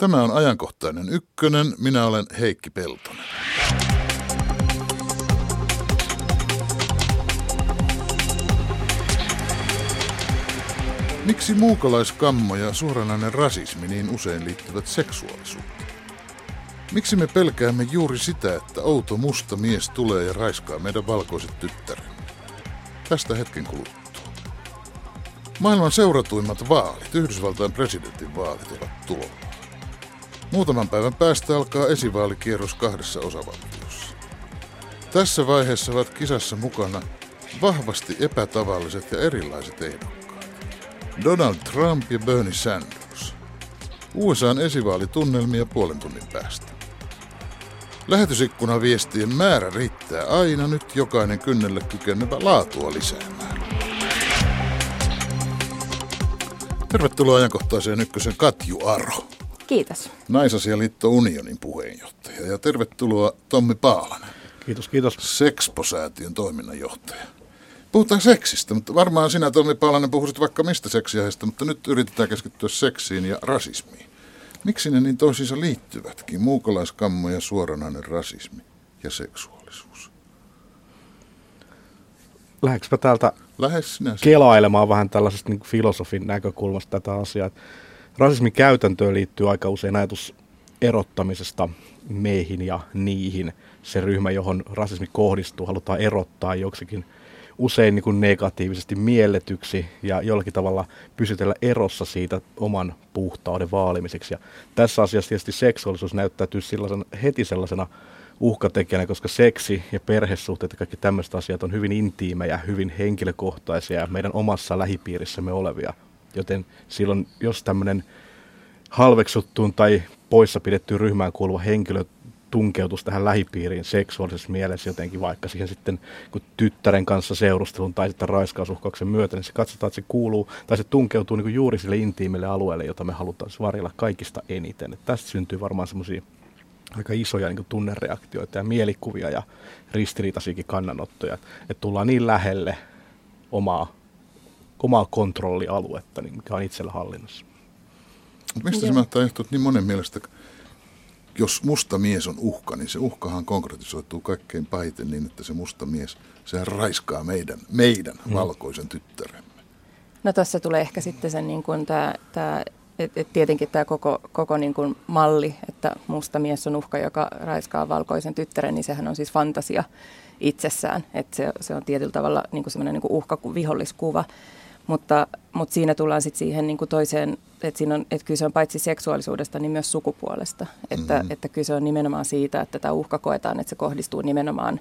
Tämä on ajankohtainen ykkönen. Minä olen Heikki Peltonen. Miksi muukalaiskammo ja suoranainen rasismi niin usein liittyvät seksuaalisuuteen? Miksi me pelkäämme juuri sitä, että outo musta mies tulee ja raiskaa meidän valkoiset tyttäremme? Tästä hetken kuluttua. Maailman seuratuimmat vaalit, Yhdysvaltain presidentin vaalit, ovat tulolla. Muutaman päivän päästä alkaa esivaalikierros kahdessa osavaltiossa. Tässä vaiheessa ovat kisassa mukana vahvasti epätavalliset ja erilaiset ehdokkaat. Donald Trump ja Bernie Sanders. USAn esivaalitunnelmia puolen tunnin päästä. Lähetysikkuna viestien määrä riittää aina nyt jokainen kynnelle kykenevä laatua lisäämään. Tervetuloa ajankohtaiseen ykkösen Katju Aro. Kiitos. Naisasialiitto Unionin puheenjohtaja ja tervetuloa Tommi Paalanen. Kiitos, kiitos. Sexpo-säätiön toiminnanjohtaja. Puhutaan seksistä, mutta varmaan sinä Tommi Paalanen puhuisit vaikka mistä seksiaiheesta, mutta nyt yritetään keskittyä seksiin ja rasismiin. Miksi ne niin toisiinsa liittyvätkin? Muukalaiskammo ja suoranainen rasismi ja seksuaalisuus. Lähdekö täältä Lähes sinä. kelailemaan vähän tällaisesta niin filosofin näkökulmasta tätä asiaa? Rasismin käytäntöön liittyy aika usein ajatus erottamisesta meihin ja niihin. Se ryhmä, johon rasismi kohdistuu, halutaan erottaa joksikin usein niin kuin negatiivisesti mielletyksi ja jollakin tavalla pysytellä erossa siitä oman puhtauden vaalimiseksi. Ja tässä asiassa tietysti seksuaalisuus näyttäytyy sellaisen, heti sellaisena uhkatekijänä, koska seksi ja perhesuhteet ja kaikki tämmöiset asiat on hyvin intiimejä, hyvin henkilökohtaisia ja meidän omassa lähipiirissämme olevia. Joten silloin, jos tämmöinen halveksuttuun tai poissa pidettyyn ryhmään kuuluva henkilö tunkeutus tähän lähipiiriin seksuaalisessa mielessä jotenkin vaikka siihen sitten kun tyttären kanssa seurustelun tai sitten raiskausuhkauksen myötä, niin se katsotaan, että se kuuluu tai se tunkeutuu niin juuri sille intiimille alueelle, jota me halutaan varjella kaikista eniten. Et tästä syntyy varmaan semmoisia aika isoja niin tunnereaktioita ja mielikuvia ja ristiriitaisiakin kannanottoja, että tullaan niin lähelle omaa, omaa kontrollialuetta, niin mikä on itsellä hallinnassa. Mistä se mahtaa johtua, että niin monen mielestä jos musta mies on uhka, niin se uhkahan konkretisoituu kaikkein pahiten niin, että se musta mies, sehän raiskaa meidän, meidän mm. valkoisen tyttäremme. No tässä tulee ehkä sitten se niin kuin tämä, tämä et, et tietenkin tämä koko, koko niin kuin malli, että musta mies on uhka, joka raiskaa valkoisen tyttären, niin sehän on siis fantasia itsessään. Että se, se on tietyllä tavalla niin kuin semmoinen niin kuin uhka, viholliskuva. Mutta, mutta siinä tullaan sitten siihen niin kuin toiseen, että, siinä on, että kyse on paitsi seksuaalisuudesta, niin myös sukupuolesta. Että, mm-hmm. että kyse on nimenomaan siitä, että tämä uhka koetaan, että se kohdistuu nimenomaan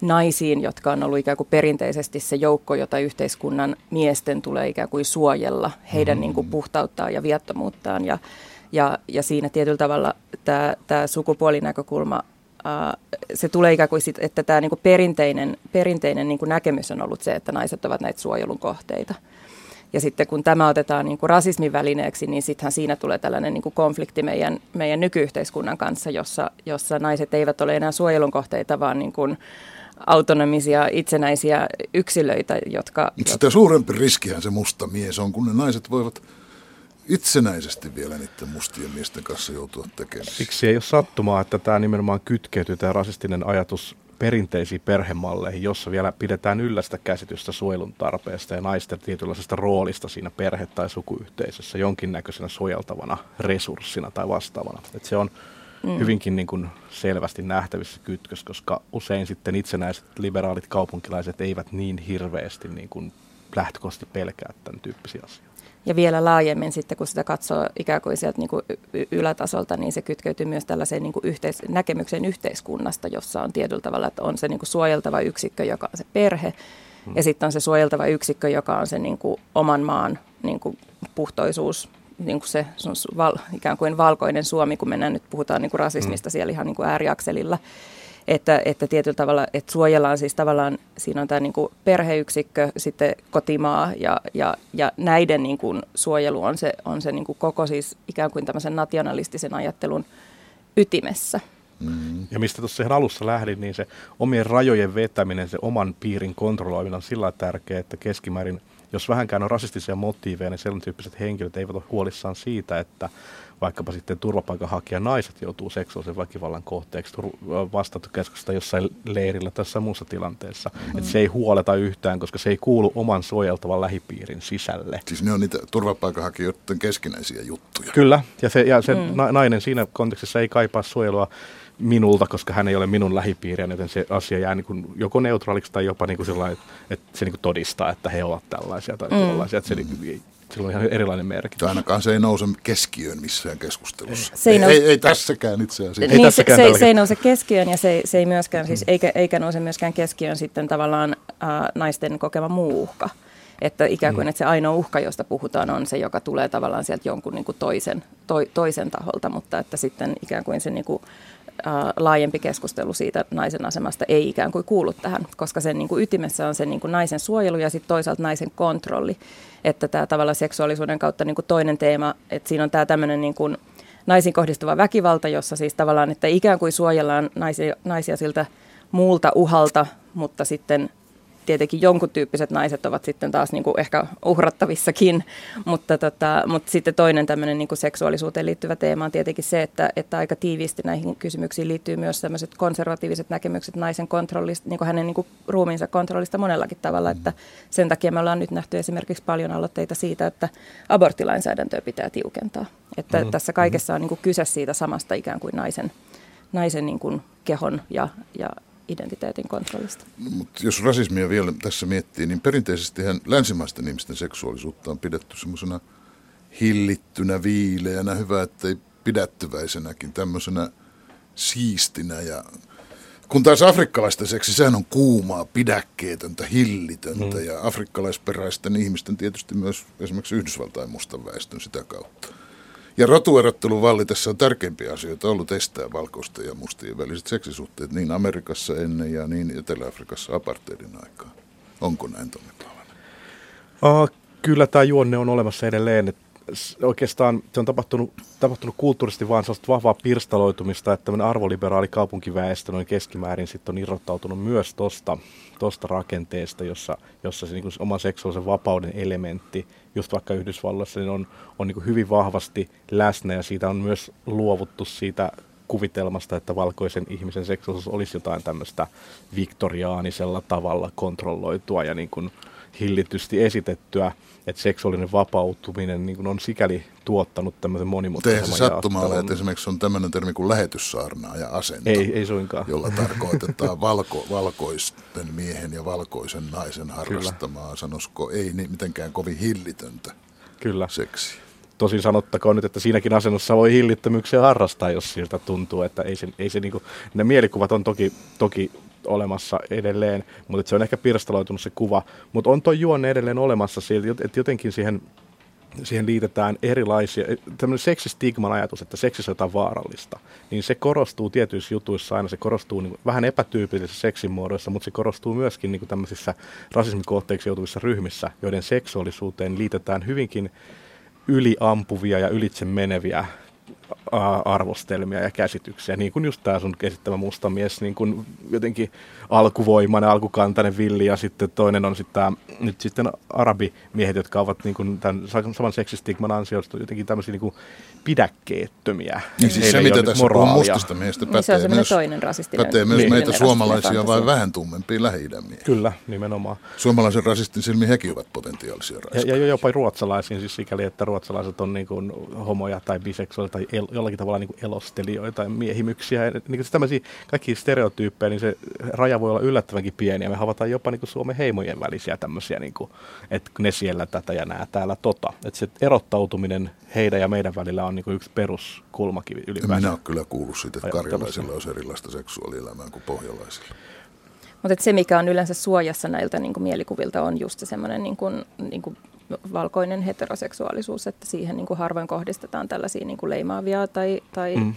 naisiin, jotka on ollut ikään kuin perinteisesti se joukko, jota yhteiskunnan miesten tulee ikään kuin suojella heidän mm-hmm. niin kuin puhtauttaan ja viattomuuttaan. Ja, ja, ja siinä tietyllä tavalla tämä, tämä sukupuolinäkökulma se tulee ikään kuin, sit, että tämä niinku perinteinen, perinteinen niinku näkemys on ollut se, että naiset ovat näitä suojelun kohteita. Ja sitten kun tämä otetaan niin kuin rasismin välineeksi, niin sittenhän siinä tulee tällainen niin kuin konflikti meidän, meidän nykyyhteiskunnan kanssa, jossa, jossa naiset eivät ole enää suojelun kohteita, vaan niin kuin autonomisia, itsenäisiä yksilöitä, jotka... Sitä suurempi riskihän se musta mies on, kun ne naiset voivat itsenäisesti vielä niiden mustien miesten kanssa joutua tekemään. Siksi ei ole sattumaa, että tämä nimenomaan kytkeytyy tämä rasistinen ajatus perinteisiin perhemalleihin, jossa vielä pidetään yllä sitä käsitystä suojelun tarpeesta ja naisten tietynlaisesta roolista siinä perhe- tai sukuyhteisössä jonkinnäköisenä suojeltavana resurssina tai vastaavana. Et se on mm. hyvinkin niin kuin selvästi nähtävissä kytkös, koska usein sitten itsenäiset liberaalit kaupunkilaiset eivät niin hirveästi niin kuin lähtökohtaisesti pelkää tämän tyyppisiä asioita. Ja vielä laajemmin sitten, kun sitä katsoo ikään kuin sieltä niin kuin ylätasolta, niin se kytkeytyy myös tällaiseen niin kuin yhteis- näkemykseen yhteiskunnasta, jossa on tietyllä tavalla, että on se niin kuin suojeltava yksikkö, joka on se perhe, hmm. ja sitten on se suojeltava yksikkö, joka on se niin kuin oman maan niin kuin puhtoisuus, niin kuin se, val, ikään kuin valkoinen Suomi, kun mennään nyt puhutaan niin kuin rasismista hmm. siellä ihan niin kuin ääriakselilla että, että tietyllä tavalla, että suojellaan siis tavallaan, siinä on tämä niin kuin perheyksikkö, sitten kotimaa ja, ja, ja näiden niin kuin suojelu on se, on se niin kuin koko siis ikään kuin tämmöisen nationalistisen ajattelun ytimessä. Mm. Ja mistä tuossa ihan alussa lähdin, niin se omien rajojen vetäminen, se oman piirin kontrolloiminen on sillä tärkeää, että keskimäärin jos vähänkään on rasistisia motiiveja, niin sellainen tyyppiset henkilöt eivät ole huolissaan siitä, että vaikkapa sitten turvapaikanhakija naiset joutuu seksuaalisen väkivallan kohteeksi vastaanottokeskusta jossain leirillä tässä muussa tilanteessa. Mm-hmm. Että se ei huoleta yhtään, koska se ei kuulu oman suojeltavan lähipiirin sisälle. Siis ne on niitä turvapaikanhakijoiden keskinäisiä juttuja. Kyllä, ja se, ja se mm. nainen siinä kontekstissa ei kaipaa suojelua minulta, koska hän ei ole minun lähipiiriä, joten se asia jää niin kuin joko neutraaliksi tai jopa niin kuin sellainen, että se niin kuin todistaa, että he ovat tällaisia tai mm. tällaisia. Että se niin kuin, sillä on ihan erilainen merkitys. Ainakaan se ei nouse keskiöön missään keskustelussa. Se ei, ei, ei, ei tässäkään itse asiassa. Niin, tässäkään se, se, se ei nouse keskiöön ja se, se ei myöskään, siis, eikä, eikä nouse myöskään keskiöön sitten tavallaan äh, naisten kokema muu uhka. Että ikään kuin mm. että se ainoa uhka, josta puhutaan, on se, joka tulee tavallaan sieltä jonkun niin kuin toisen, to, toisen taholta, mutta että sitten ikään kuin se niin kuin, laajempi keskustelu siitä naisen asemasta ei ikään kuin kuulu tähän, koska sen niin kuin ytimessä on se niin kuin naisen suojelu ja sitten toisaalta naisen kontrolli. Että tämä tavalla seksuaalisuuden kautta niin kuin toinen teema, että siinä on tämä tämmöinen niin kuin naisiin kohdistuva väkivalta, jossa siis tavallaan, että ikään kuin suojellaan naisia, naisia siltä muulta uhalta, mutta sitten tietenkin jonkun tyyppiset naiset ovat sitten taas niin kuin ehkä uhrattavissakin, mutta, tota, mutta sitten toinen tämmöinen niin kuin seksuaalisuuteen liittyvä teema on tietenkin se, että, että aika tiiviisti näihin kysymyksiin liittyy myös tämmöiset konservatiiviset näkemykset naisen kontrollista, niin kuin hänen niin kuin ruumiinsa kontrollista monellakin tavalla, että sen takia me ollaan nyt nähty esimerkiksi paljon aloitteita siitä, että aborttilainsäädäntöä pitää tiukentaa, että mm-hmm. tässä kaikessa on niin kuin kyse siitä samasta ikään kuin naisen, naisen niin kuin kehon ja, ja identiteetin kontrollista. No, mutta jos rasismia vielä tässä miettii, niin perinteisesti länsimaisten ihmisten seksuaalisuutta on pidetty semmoisena hillittynä, viileänä, hyvä, ettei pidättyväisenäkin, tämmöisenä siistinä ja kun taas afrikkalaisten seksi, sehän on kuumaa, pidäkkeetöntä, hillitöntä mm. ja afrikkalaisperäisten ihmisten tietysti myös esimerkiksi Yhdysvaltain mustan väestön sitä kautta. Ja rotuerottelun vallitessa on tärkeimpiä asioita ollut estää valkoisten ja mustien väliset seksisuhteet niin Amerikassa ennen ja niin Etelä-Afrikassa apartheidin aikaa. Onko näin Tommi uh, Kyllä tämä juonne on olemassa edelleen. Että oikeastaan se on tapahtunut, tapahtunut kulttuurisesti vaan sellaista vahvaa pirstaloitumista, että tämmöinen arvoliberaali kaupunkiväestö noin keskimäärin sitten on irrottautunut myös tuosta tosta rakenteesta, jossa, jossa se niin kuin oman seksuaalisen vapauden elementti, just vaikka Yhdysvalloissa, niin on, on niin kuin hyvin vahvasti läsnä ja siitä on myös luovuttu siitä kuvitelmasta, että valkoisen ihmisen seksuaalisuus olisi jotain tämmöistä viktoriaanisella tavalla kontrolloitua ja niin kuin hillitysti esitettyä että seksuaalinen vapautuminen niin on sikäli tuottanut tämmöisen monimutkaisemman Eihän se sattuma ole, että esimerkiksi on tämmöinen termi kuin lähetyssaarnaa ja asento, ei, ei suinkaan. jolla tarkoitetaan valko, valkoisten miehen ja valkoisen naisen harrastamaa, Kyllä. sanoisiko ei niin mitenkään kovin hillitöntä Kyllä. seksiä. Tosin sanottakoon nyt, että siinäkin asennossa voi hillittömyyksiä harrastaa, jos siltä tuntuu, että ei se, ei se niinku, ne mielikuvat on toki, toki olemassa edelleen, mutta se on ehkä pirstaloitunut se kuva. Mutta on tuo juonne edelleen olemassa siitä, että jotenkin siihen, siihen liitetään erilaisia, tämmöinen seksistigman ajatus, että seksissä on jotain vaarallista, niin se korostuu tietyissä jutuissa aina, se korostuu niin vähän epätyypillisissä seksin muodoissa, mutta se korostuu myöskin niin tämmöisissä rasismikohteiksi joutuvissa ryhmissä, joiden seksuaalisuuteen liitetään hyvinkin yliampuvia ja ylitse meneviä arvostelmia ja käsityksiä, niin kuin just tämä sun käsittämä musta mies, niin kuin jotenkin alkuvoimainen, alkukantainen villi ja sitten toinen on sitten tämä, nyt sitten arabimiehet, jotka ovat niin kuin tämän saman seksistigman ansiosta jotenkin tämmöisiä niin kuin pidäkkeettömiä. Niin siis se, mitä tässä on mustasta miehistä, pätee niin se on myös, toinen rasistinen. Pätee myös niin. meitä suomalaisia vai vähän tummempia lähi. Kyllä, nimenomaan. Suomalaisen rasistin silmiin hekin ovat potentiaalisia Ja, ja jopa ruotsalaisiin, siis sikäli, että ruotsalaiset on niin kuin homoja tai biseksuaalia tai el, jollakin tavalla niin kuin elostelijoita ja miehimyksiä. Niin kuin siis tämmöisiä kaikki stereotyyppejä, niin se raja voi olla yllättävänkin pieni. Ja me havataan jopa niin kuin Suomen heimojen välisiä tämmöisiä, niin kuin, että ne siellä tätä ja nämä täällä tota. Että se erottautuminen heidän ja meidän välillä on niin kuin yksi peruskulmakivi ylipäätään. Minä olen kyllä kuullut siitä, että karjalaisilla olisi erilaista seksuaalielämää kuin pohjalaisilla. Mutta se, mikä on yleensä suojassa näiltä niin kuin mielikuvilta, on just se semmoinen niin kuin, niin kuin valkoinen heteroseksuaalisuus, että siihen niin kuin harvoin kohdistetaan tällaisia niin kuin leimaavia tai, tai, mm.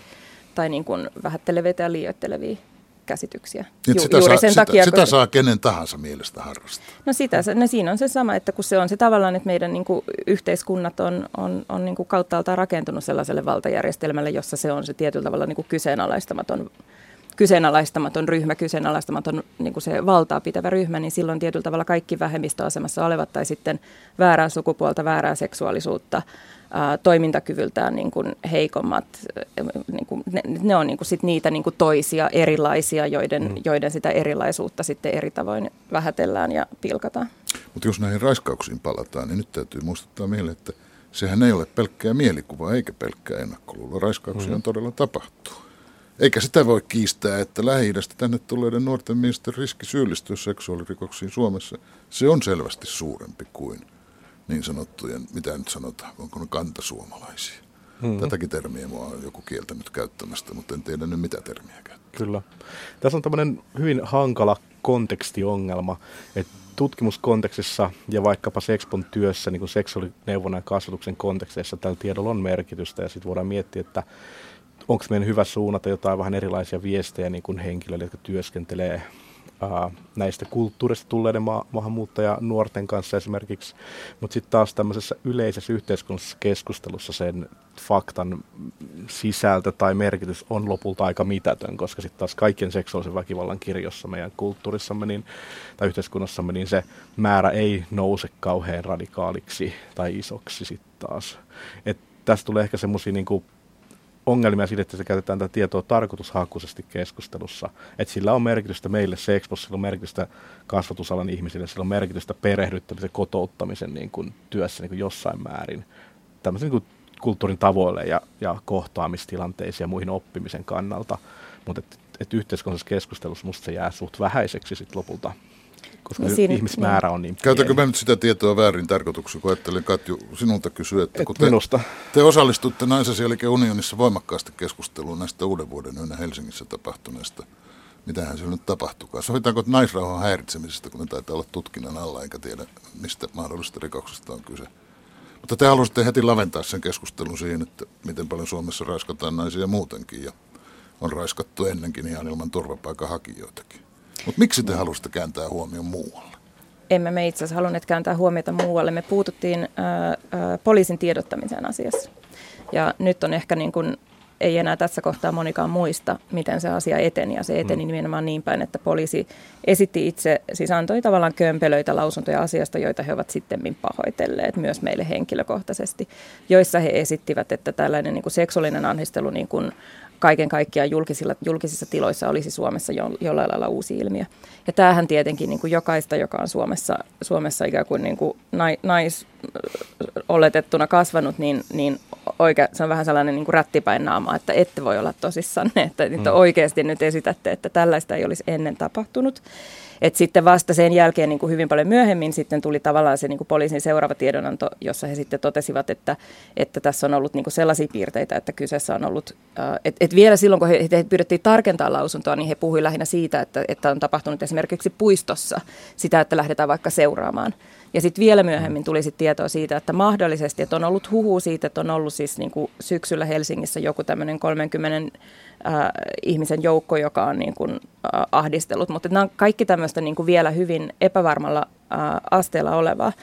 tai niin kuin vähätteleviä ja liioittelevia käsityksiä. Ju, sitä, juuri saa, sen sitä, takia, sitä kun... saa kenen tahansa mielestä harrastaa. No, sitä, no siinä on se sama, että kun se on se tavallaan, että meidän niin kuin, yhteiskunnat on, on, on niin kuin kauttaaltaan rakentunut sellaiselle valtajärjestelmälle, jossa se on se tietyllä tavalla niin kuin kyseenalaistamaton kyseenalaistamaton ryhmä, kyseenalaistamaton niin kuin se valtaa pitävä ryhmä, niin silloin tietyllä tavalla kaikki vähemmistöasemassa olevat tai sitten väärää sukupuolta, väärää seksuaalisuutta, ää, toimintakyvyltään niin kuin heikommat, niin kuin, ne, ne on niin kuin sit niitä niin kuin toisia erilaisia, joiden, mm. joiden sitä erilaisuutta sitten eri tavoin vähätellään ja pilkataan. Mutta jos näihin raiskauksiin palataan, niin nyt täytyy muistuttaa mieleen, että sehän ei ole pelkkää mielikuvaa eikä pelkkää ennakkoluuloa. Raiskauksia mm. todella tapahtuu. Eikä sitä voi kiistää, että lähi tänne tulleiden nuorten miesten riski syyllistyä seksuaalirikoksiin Suomessa, se on selvästi suurempi kuin niin sanottujen, mitä nyt sanotaan, onko ne kantasuomalaisia. Hmm. Tätäkin termiä mua on joku kieltänyt käyttämästä, mutta en tiedä nyt mitä termiä käyttää. Kyllä. Tässä on tämmöinen hyvin hankala kontekstiongelma, että tutkimuskontekstissa ja vaikkapa Sexpon työssä niin seksuaalineuvonnan ja kasvatuksen konteksteissa tällä tiedolla on merkitystä ja sitten voidaan miettiä, että onko meidän hyvä suunnata jotain vähän erilaisia viestejä niin kuin henkilöille, jotka työskentelee ää, näistä kulttuurista tulleiden ma- maahanmuuttajanuorten kanssa esimerkiksi, mutta sitten taas tämmöisessä yleisessä yhteiskunnallisessa keskustelussa sen faktan sisältö tai merkitys on lopulta aika mitätön, koska sitten taas kaikkien seksuaalisen väkivallan kirjossa meidän kulttuurissamme niin, tai yhteiskunnassamme, niin se määrä ei nouse kauhean radikaaliksi tai isoksi sitten taas. Et tästä tulee ehkä semmoisia niinku ongelmia siitä, että se käytetään tätä tietoa tarkoitushakuisesti keskustelussa. Että sillä on merkitystä meille Sexpossa, sillä on merkitystä kasvatusalan ihmisille, sillä on merkitystä perehdyttämisen, kotouttamisen niin kuin, työssä niin kuin jossain määrin. Tämmöisen niin kuin, kulttuurin tavoille ja, ja kohtaamistilanteisiin ja muihin oppimisen kannalta. Mutta et, et yhteiskunnallisessa keskustelussa musta se jää suht vähäiseksi sit lopulta koska no siinä, ihmismäärä on niin pieni. Käytänkö mä nyt sitä tietoa väärin tarkoituksessa, kun ajattelin Katju sinulta kysyä, että Et kun te, minusta. te osallistutte naisasialiikkeen unionissa voimakkaasti keskusteluun näistä uuden vuoden yönä Helsingissä tapahtuneesta, mitähän siellä nyt tapahtukaan. Sovitaanko naisrauhan häiritsemisestä, kun ne taitaa olla tutkinnan alla, enkä tiedä, mistä mahdollisesta rikoksesta on kyse. Mutta te halusitte heti laventaa sen keskustelun siihen, että miten paljon Suomessa raiskataan naisia muutenkin ja on raiskattu ennenkin ihan ilman turvapaikanhakijoitakin. Mutta miksi te halusitte kääntää huomioon muualle? Emme me itse asiassa halunneet kääntää huomiota muualle. Me puututtiin ää, ää, poliisin tiedottamiseen asiassa. Ja nyt on ehkä niin kuin, ei enää tässä kohtaa monikaan muista, miten se asia eteni. Ja se eteni mm. nimenomaan niin päin, että poliisi esitti itse, siis antoi tavallaan kömpelöitä lausuntoja asiasta, joita he ovat sitten pahoitelleet myös meille henkilökohtaisesti, joissa he esittivät, että tällainen niin kuin seksuaalinen anhistelu niin kuin kaiken kaikkiaan julkisilla, julkisissa tiloissa olisi Suomessa jo, jollain lailla uusi ilmiö. Ja tämähän tietenkin niin kuin jokaista, joka on Suomessa, Suomessa ikään kuin, niin kuin nais oletettuna kasvanut, niin, niin oikea, se on vähän sellainen niin kuin rättipäin naama, että ette voi olla tosissanne, että, että mm. oikeasti nyt esitätte, että tällaista ei olisi ennen tapahtunut. Et sitten vasta sen jälkeen niin kuin hyvin paljon myöhemmin sitten tuli tavallaan se niin kuin poliisin seuraava tiedonanto, jossa he sitten totesivat, että, että tässä on ollut niin kuin sellaisia piirteitä, että kyseessä on ollut, että et vielä silloin kun he, he pyydettiin tarkentaa lausuntoa, niin he puhuivat lähinnä siitä, että, että on tapahtunut esimerkiksi puistossa sitä, että lähdetään vaikka seuraamaan. Ja sitten vielä myöhemmin tuli sit tietoa siitä, että mahdollisesti, että on ollut huhu siitä, että on ollut siis niin kuin syksyllä Helsingissä joku tämmöinen 30 äh, ihmisen joukko, joka on niin kuin, äh, ahdistellut. Mutta nämä on kaikki tämmöistä niin kuin vielä hyvin epävarmalla äh, asteella olevaa.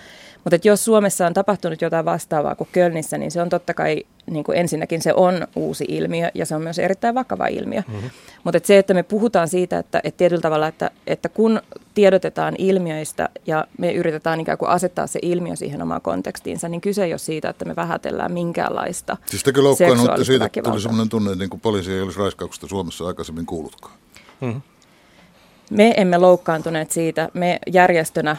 Mutta jos Suomessa on tapahtunut jotain vastaavaa kuin Kölnissä, niin se on totta kai niin kuin ensinnäkin se on uusi ilmiö ja se on myös erittäin vakava ilmiö. Mm-hmm. Mutta et se, että me puhutaan siitä, että et tietyllä tavalla, että, että kun tiedotetaan ilmiöistä ja me yritetään ikään kuin asettaa se ilmiö siihen omaan kontekstiinsa, niin kyse ei ole siitä, että me vähätellään minkäänlaista Siis tekö loukkaannutte siitä, että tuli sellainen tunne, että niin kuin poliisi ei olisi raiskauksesta Suomessa aikaisemmin kuullutkaan? Mm-hmm. Me emme loukkaantuneet siitä. Me järjestönä äh,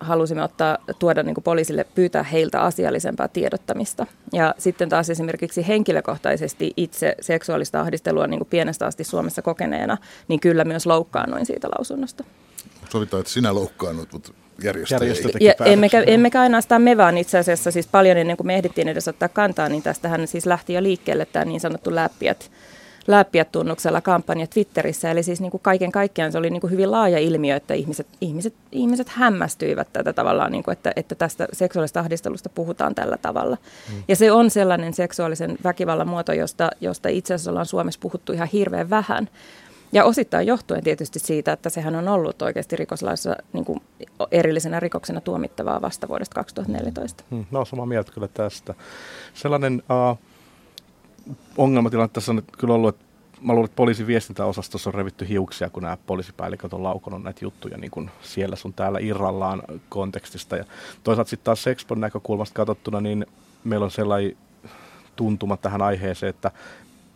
halusimme ottaa, tuoda niin kuin poliisille, pyytää heiltä asiallisempaa tiedottamista. Ja sitten taas esimerkiksi henkilökohtaisesti itse seksuaalista ahdistelua niin kuin pienestä asti Suomessa kokeneena, niin kyllä myös loukkaannuin siitä lausunnosta. Sovitaan, että sinä loukkaannut, mutta järjestö, järjestö ei. Ja emmekä, emmekä ainoastaan me, vaan itse asiassa siis paljon ennen kuin me ehdittiin edes ottaa kantaa, niin tästähän siis lähti jo liikkeelle tämä niin sanottu läppiät läppiät-tunnuksella kampanja Twitterissä. Eli siis niin kuin kaiken kaikkiaan se oli niin kuin hyvin laaja ilmiö, että ihmiset, ihmiset, ihmiset hämmästyivät tätä tavallaan, niin kuin, että, että tästä seksuaalista ahdistelusta puhutaan tällä tavalla. Mm. Ja se on sellainen seksuaalisen väkivallan muoto, josta, josta itse asiassa ollaan Suomessa puhuttu ihan hirveän vähän. Ja osittain johtuen tietysti siitä, että sehän on ollut oikeasti rikoslaissa niin kuin erillisenä rikoksena tuomittavaa vasta vuodesta 2014. Hmm, no samaa mieltä kyllä tästä. Sellainen uh, ongelmatilanne tässä on kyllä ollut, että mä luulen, että poliisin viestintäosastossa on revitty hiuksia, kun nämä poliisipäälliköt on laukonut näitä juttuja niin kuin siellä sun täällä irrallaan kontekstista. Ja toisaalta sitten taas Sexpon näkökulmasta katsottuna, niin meillä on sellainen tuntuma tähän aiheeseen, että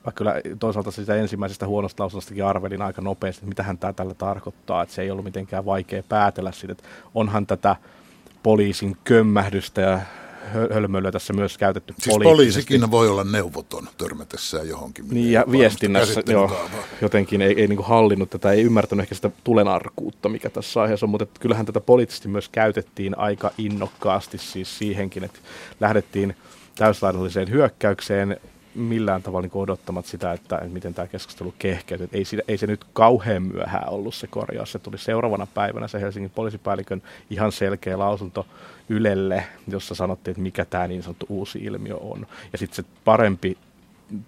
mä kyllä toisaalta sitä ensimmäisestä huonosta lausunnostakin arvelin aika nopeasti, että mitähän tämä tällä tarkoittaa, että se ei ollut mitenkään vaikea päätellä siitä, että onhan tätä poliisin kömmähdystä ja hölmöilyä tässä myös käytetty siis poliisikin voi olla neuvoton törmätessään johonkin. Niin ja viestinnässä joo, jotenkin ei, ei niin kuin hallinnut tätä, ei ymmärtänyt ehkä sitä tulenarkuutta, mikä tässä aiheessa on, mutta kyllähän tätä poliittisesti myös käytettiin aika innokkaasti siis siihenkin, että lähdettiin täyslaidalliseen hyökkäykseen millään tavalla niin odottamat sitä, että, että miten tämä keskustelu kehkeytyy. Ei, ei se nyt kauhean myöhään ollut se korjaus. Se tuli seuraavana päivänä se Helsingin poliisipäällikön ihan selkeä lausunto Ylelle, jossa sanottiin, että mikä tämä niin sanottu uusi ilmiö on. Ja sitten se parempi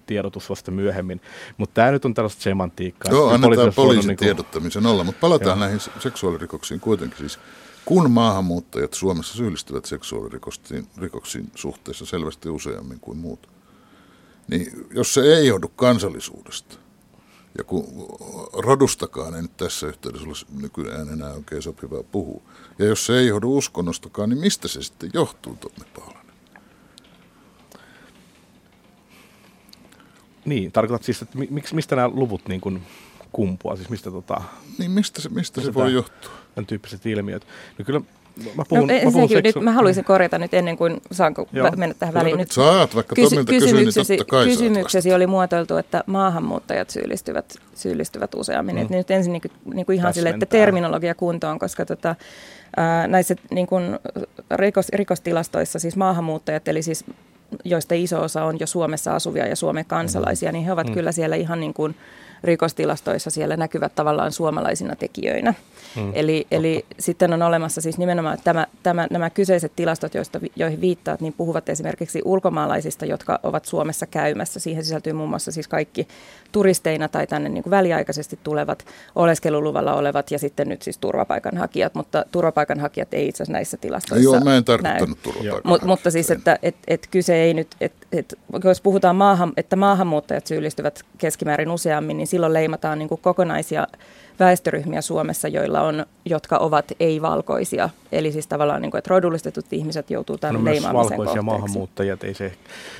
tiedotus vasta myöhemmin. Mutta tämä nyt on tällaista semantiikkaa. Joo, annetaan poliisin niin kuin... tiedottamisen olla, mutta palataan Joo. näihin seksuaalirikoksiin kuitenkin. Siis kun maahanmuuttajat Suomessa syyllistyvät seksuaalirikoksiin suhteessa selvästi useammin kuin muut, niin jos se ei johdu kansallisuudesta, ja kun rodustakaan nyt tässä yhteydessä ole nykyään enää oikein sopivaa puhua, ja jos se ei johdu uskonnostakaan, niin mistä se sitten johtuu, Tommi Paulanen? Niin, tarkoitat siis, että miksi, mistä nämä luvut niin kuin kumpuaa, siis mistä tota... Niin, mistä se, mistä se voi johtua? Tämän tyyppiset ilmiöt. No kyllä Mä, puhun, no, mä, puhun seksu- nyt, mä haluaisin korjata nyt ennen kuin saanko Joo. mennä tähän väliin. Nyt Saat, vaikka kysy- niin kysymyksesi, niin kai kysymyksesi oli muotoiltu, että maahanmuuttajat syyllistyvät, syyllistyvät useammin. Mm. Et nyt ensin niin kuin, niin kuin ihan sille, että terminologia kuntoon, koska tota, ää, näissä niin kuin rikos, rikostilastoissa siis maahanmuuttajat, eli siis joista iso osa on jo Suomessa asuvia ja Suomen kansalaisia, mm. niin he ovat mm. kyllä siellä ihan niin kuin rikostilastoissa siellä näkyvät tavallaan suomalaisina tekijöinä. Mm, eli, eli sitten on olemassa siis nimenomaan tämä, tämä, nämä kyseiset tilastot, joista, joihin viittaat, niin puhuvat esimerkiksi ulkomaalaisista, jotka ovat Suomessa käymässä. Siihen sisältyy muun muassa siis kaikki turisteina tai tänne niin kuin väliaikaisesti tulevat oleskeluluvalla olevat ja sitten nyt siis turvapaikanhakijat, mutta turvapaikanhakijat ei itse asiassa näissä tilastoissa Joo, mä en tarkoittanut turvapaikanhakijat. mutta siis, että et, et kyse ei nyt, et, et, jos puhutaan maahan, että maahanmuuttajat syyllistyvät keskimäärin useammin, niin silloin leimataan niin kuin kokonaisia väestöryhmiä Suomessa, joilla on, jotka ovat ei-valkoisia. Eli siis tavallaan, niin kuin, että rodullistetut ihmiset joutuu tämän no, leimaamisen valkoisia kohteeksi. maahanmuuttajat, ei se...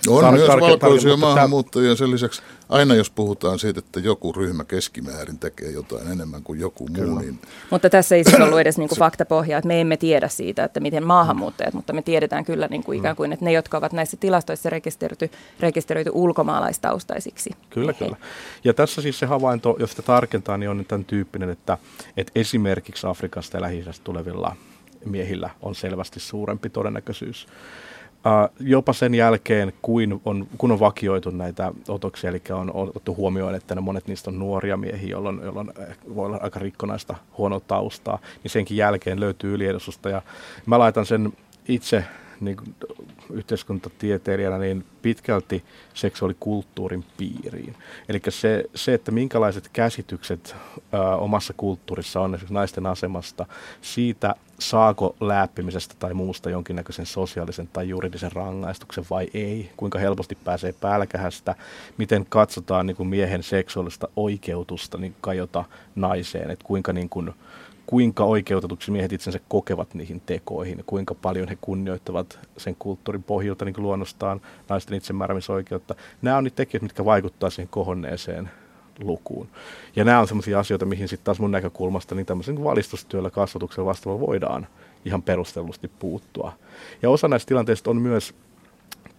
On tar- myös valkoisia maahanmuuttajia. Sen lisäksi aina jos puhutaan siitä, että joku ryhmä keskimäärin tekee jotain enemmän kuin joku Kyllä. muu, niin... Mutta tässä ei siis ollut edes niin kuin faktapohjaa, että me emme tiedä siitä, että miten maahanmuuttajat, mutta me tiedetään kyllä niin kuin ikään kuin, että ne, jotka ovat näissä tilastoissa rekisteröity, rekisteröity ulkomaalaistaustaisiksi. Kyllä, kyllä. Ja tässä siis se havainto, jos sitä tarkentaa, niin on tämän tyyppinen, että, että esimerkiksi Afrikasta ja lähi tulevilla miehillä on selvästi suurempi todennäköisyys Uh, jopa sen jälkeen, kuin on, kun on vakioitu näitä otoksia, eli on otettu huomioon, että ne monet niistä on nuoria miehiä, jolloin, jolloin voi olla aika rikkonaista huonoa taustaa, niin senkin jälkeen löytyy yliedustusta. Ja mä laitan sen itse niin kuin yhteiskuntatieteilijänä niin pitkälti seksuaalikulttuurin piiriin. Eli se, se, että minkälaiset käsitykset ä, omassa kulttuurissa on esimerkiksi naisten asemasta, siitä saako läppimisestä tai muusta jonkinnäköisen sosiaalisen tai juridisen rangaistuksen vai ei, kuinka helposti pääsee pälkähästä, miten katsotaan niin kuin miehen seksuaalista oikeutusta niin kajota naiseen, että kuinka niin kuin, kuinka oikeutetuksi miehet itsensä kokevat niihin tekoihin, kuinka paljon he kunnioittavat sen kulttuurin pohjalta niin luonnostaan naisten itsemääräämisoikeutta. Nämä on niitä tekijät, mitkä vaikuttavat siihen kohonneeseen lukuun. Ja nämä on sellaisia asioita, mihin sitten taas mun näkökulmasta niin tämmöisen valistustyöllä, kasvatuksella vastaavalla voidaan ihan perustellusti puuttua. Ja osa näistä tilanteista on myös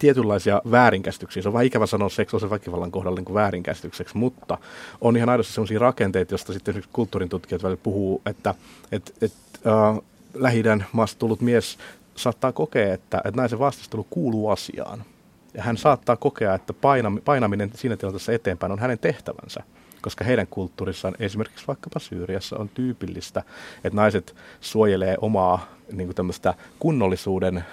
tietynlaisia väärinkäsityksiä. Se on vähän ikävä sanoa seksuaalisen väkivallan kohdalla niin kuin väärinkäsitykseksi, mutta on ihan aidosti sellaisia rakenteita, joista sitten esimerkiksi kulttuurin tutkijat välillä puhuu, että et, et, äh, lähi maasta tullut mies saattaa kokea, että, että naisen vastustelu kuuluu asiaan. Ja hän saattaa kokea, että painaminen siinä tilanteessa eteenpäin on hänen tehtävänsä koska heidän kulttuurissaan, esimerkiksi vaikkapa Syyriassa, on tyypillistä, että naiset suojelee omaa niin kuin tämmöistä kunnollisuuden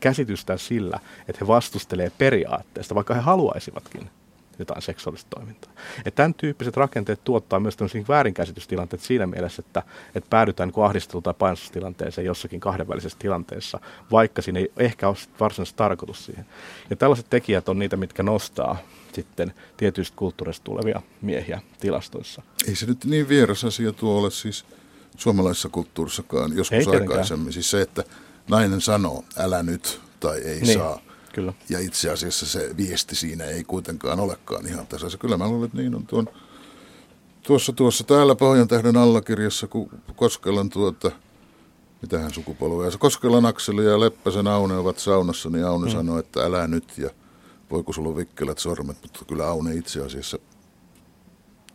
käsitystä sillä, että he vastustelee periaatteesta, vaikka he haluaisivatkin, jotain seksuaalista toimintaa. Ja tämän tyyppiset rakenteet tuottaa myös tämmöisiä väärinkäsitystilanteet siinä mielessä, että, että päädytään niin ahdistelu- tai painostustilanteeseen jossakin kahdenvälisessä tilanteessa, vaikka siinä ei ehkä ole varsinaisesti tarkoitus siihen. Ja tällaiset tekijät on niitä, mitkä nostaa sitten tietyistä kulttuurista tulevia miehiä tilastoissa. Ei se nyt niin vieras asia tuo ole siis suomalaisessa kulttuurissakaan joskus aikaisemmin. Siis se, että nainen sanoo, älä nyt tai ei niin. saa Kyllä. Ja itse asiassa se viesti siinä ei kuitenkaan olekaan ihan tasaisen. Kyllä mä luulen, että niin on tuon, tuossa, tuossa täällä Pohjan tähden allakirjassa, kun Koskelan tuota, mitähän sukupolvea, se Koskelan Akseli ja Leppäsen Aune ovat saunassa, niin Aune mm. sanoi, että älä nyt ja voiko sulla vikkelät sormet, mutta kyllä Aune itse asiassa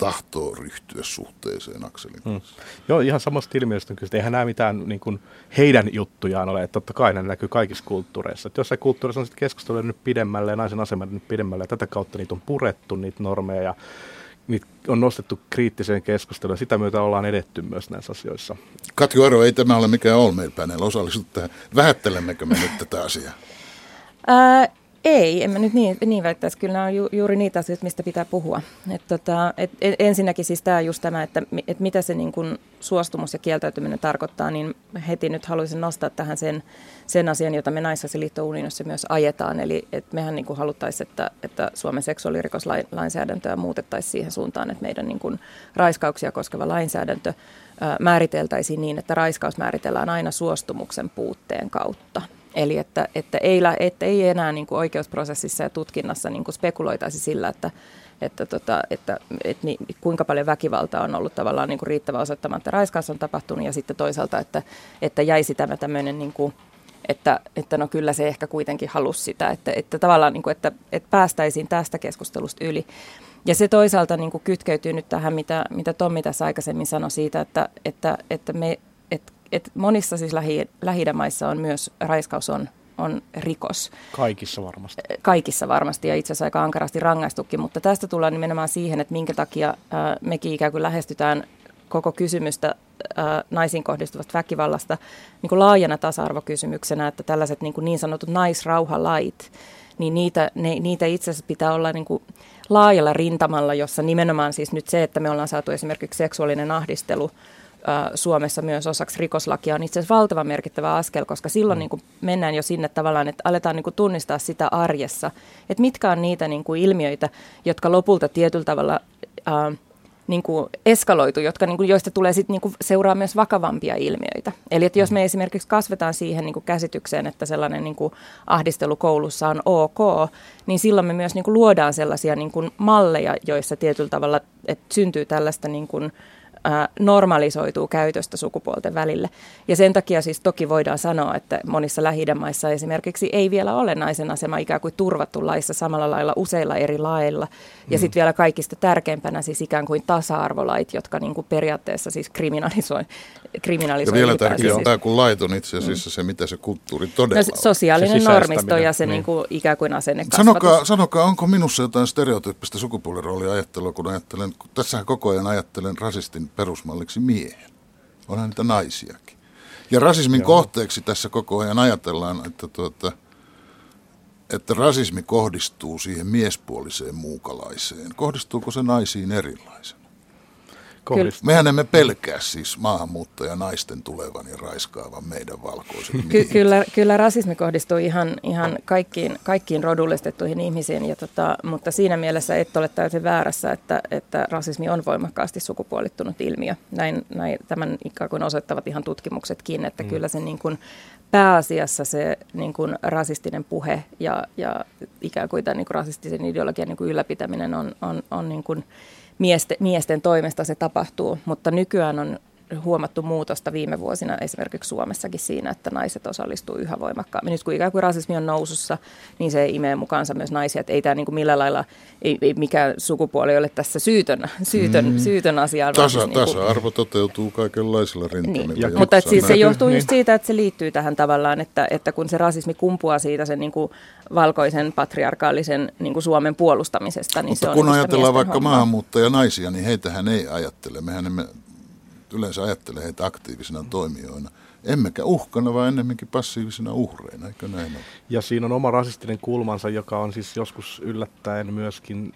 tahtoo ryhtyä suhteeseen Akselin hmm. kanssa. Hmm. Joo, ihan samasta ilmiöstä kyllä. Eihän nämä mitään niin kuin, heidän juttujaan ole. Että totta kai ne näkyy kaikissa kulttuureissa. Että jossain kulttuurissa on sitten keskustelu nyt pidemmälle ja naisen asema nyt pidemmälle ja tätä kautta niitä on purettu, niitä normeja ja niitä on nostettu kriittiseen keskusteluun ja sitä myötä ollaan edetty myös näissä asioissa. Katju Aro, ei tämä ole mikään All Mail Panel. Osallistut tähän. Vähättelemmekö me nyt tätä asiaa? Ää, ei, en mä nyt niin, niin väittäisi. Kyllä nämä on ju, juuri niitä asioita, mistä pitää puhua. Et tota, et, ensinnäkin siis tämä just tämä, että et mitä se niin kun suostumus ja kieltäytyminen tarkoittaa, niin heti nyt haluaisin nostaa tähän sen, sen asian, jota me Naisasialiitto Unionissa myös ajetaan. Eli et mehän niin haluttaisiin, että, että Suomen seksuaalirikoslainsäädäntöä muutettaisiin siihen suuntaan, että meidän niin kun raiskauksia koskeva lainsäädäntö määriteltäisiin niin, että raiskaus määritellään aina suostumuksen puutteen kautta. Eli että, että, ei, että ei enää niin kuin oikeusprosessissa ja tutkinnassa niin kuin spekuloitaisi sillä, että, että, tota, että, että niin, kuinka paljon väkivaltaa on ollut tavallaan niin kuin riittävä osoittamaan, että raiskaus on tapahtunut ja sitten toisaalta, että, että jäisi tämä tämmöinen niin kuin, että, että no kyllä se ehkä kuitenkin halusi sitä, että, että tavallaan niin kuin, että, että päästäisiin tästä keskustelusta yli. Ja se toisaalta niin kuin kytkeytyy nyt tähän, mitä, mitä Tommi tässä aikaisemmin sanoi siitä, että, että, että me et monissa siis lähi, lähi on myös raiskaus on, on rikos. Kaikissa varmasti. Kaikissa varmasti ja itse asiassa aika ankarasti rangaistukin, mutta tästä tullaan nimenomaan siihen, että minkä takia äh, mekin ikään kuin lähestytään koko kysymystä äh, naisiin kohdistuvasta väkivallasta niin kuin laajana tasa-arvokysymyksenä, että tällaiset niin, kuin niin sanotut naisrauhalait, niin niitä, ne, niitä itse asiassa pitää olla niin kuin laajalla rintamalla, jossa nimenomaan siis nyt se, että me ollaan saatu esimerkiksi seksuaalinen ahdistelu Suomessa myös osaksi rikoslakia on itse asiassa valtavan merkittävä askel, koska silloin mm. niin kuin mennään jo sinne tavallaan, että aletaan niin kuin tunnistaa sitä arjessa, että mitkä on niitä niin kuin ilmiöitä, jotka lopulta tietyllä tavalla ää, niin kuin eskaloitu, jotka, niin kuin, joista tulee sit, niin kuin, seuraa myös vakavampia ilmiöitä. Eli että jos me esimerkiksi kasvetaan siihen niin kuin käsitykseen, että sellainen niin kuin ahdistelu koulussa on ok, niin silloin me myös niin kuin, luodaan sellaisia niin kuin, malleja, joissa tietyllä tavalla että syntyy tällaista niin kuin, normalisoituu käytöstä sukupuolten välille. Ja sen takia siis toki voidaan sanoa, että monissa lähi maissa esimerkiksi ei vielä ole naisen asema ikään kuin turvattu laissa samalla lailla useilla eri lailla. Ja mm. sitten vielä kaikista tärkeimpänä siis ikään kuin tasa-arvolait, jotka niin kuin periaatteessa siis kriminalisoi. kriminalisoi ja vielä tärkeämpää siis, kuin lait on itse asiassa mm. se, mitä se kulttuuri todella no, Sosiaalinen se normisto ja se niin. Niin kuin, ikään kuin asenne sanokaa, sanokaa, onko minussa jotain stereotyyppistä sukupuoliroolia kun ajattelen, kun tässähän koko ajan ajattelen rasistin perusmalliksi miehen. Onhan niitä naisiakin. Ja rasismin Joo. kohteeksi tässä koko ajan ajatellaan, että, tuota, että rasismi kohdistuu siihen miespuoliseen muukalaiseen. Kohdistuuko se naisiin erilaisen? Kohdistuu. Mehän emme pelkää siis maahanmuuttaja naisten tulevan ja raiskaavan meidän valkoisen Ky- kyllä, kyllä rasismi kohdistuu ihan, ihan kaikkiin, kaikkiin rodullistettuihin ihmisiin, ja tota, mutta siinä mielessä et ole täysin väärässä, että, että rasismi on voimakkaasti sukupuolittunut ilmiö. Näin, näin tämän ikään kuin osoittavat ihan tutkimuksetkin, että mm. kyllä se niin kuin pääasiassa se niin kuin rasistinen puhe ja, ja ikään kuin tämän niin kuin rasistisen ideologian niin kuin ylläpitäminen on, on, on niin kuin miesten, miesten toimesta se tapahtuu, mutta nykyään on huomattu muutosta viime vuosina esimerkiksi Suomessakin siinä, että naiset osallistuu yhä voimakkaammin. Nyt kun ikään kuin rasismi on nousussa, niin se imee mukaansa myös naisia. Että ei tämä niin kuin millään lailla, ei, ei mikään sukupuoli ole tässä syytön, syytön, mm. syytön asia. Tasa, siis niin kuin, tasa-arvo toteutuu kaikenlaisilla rintamilla. Niin. Mutta siis se johtuu just siitä, että se liittyy tähän tavallaan, että, että kun se rasismi kumpuaa siitä sen niin kuin valkoisen patriarkaalisen niin kuin Suomen puolustamisesta, niin Mutta se on kun ajatellaan vaikka maahanmuuttaja naisia, niin heitähän ei ajattele. Mehän emme yleensä ajattelee heitä aktiivisina toimijoina. emmekä uhkana, vaan ennemminkin passiivisena uhreina, eikö näin ole? Ja siinä on oma rasistinen kulmansa, joka on siis joskus yllättäen myöskin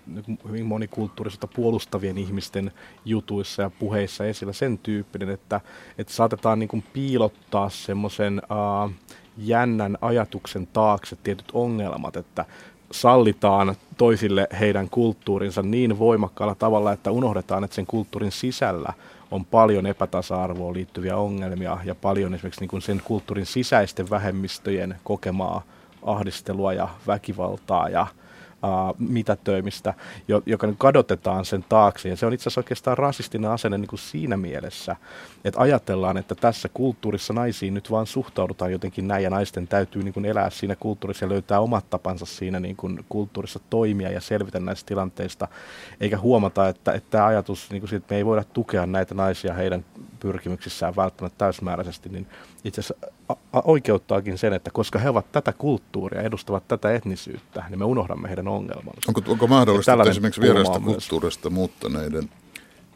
hyvin monikulttuuriselta puolustavien ihmisten jutuissa ja puheissa esillä sen tyyppinen, että, että saatetaan niin kuin piilottaa semmoisen uh, jännän ajatuksen taakse tietyt ongelmat, että sallitaan toisille heidän kulttuurinsa niin voimakkaalla tavalla, että unohdetaan, että sen kulttuurin sisällä on paljon epätasa-arvoon liittyviä ongelmia ja paljon esimerkiksi niin kuin sen kulttuurin sisäisten vähemmistöjen kokemaa ahdistelua ja väkivaltaa ja mitätöimistä, joka kadotetaan sen taakse. Ja se on itse asiassa oikeastaan rasistinen asenne niin kuin siinä mielessä, että ajatellaan, että tässä kulttuurissa naisiin nyt vaan suhtaudutaan jotenkin näin ja naisten täytyy niin kuin elää siinä kulttuurissa ja löytää omat tapansa siinä niin kuin kulttuurissa toimia ja selvitä näistä tilanteista, eikä huomata, että, että tämä ajatus, niin kuin siitä, että me ei voida tukea näitä naisia heidän pyrkimyksissään välttämättä täysmääräisesti, niin itse asiassa oikeuttaakin sen, että koska he ovat tätä kulttuuria, edustavat tätä etnisyyttä, niin me unohdamme heidän ongelmansa. Onko, onko mahdollista, että esimerkiksi vieraista kulttuurista muuttaneiden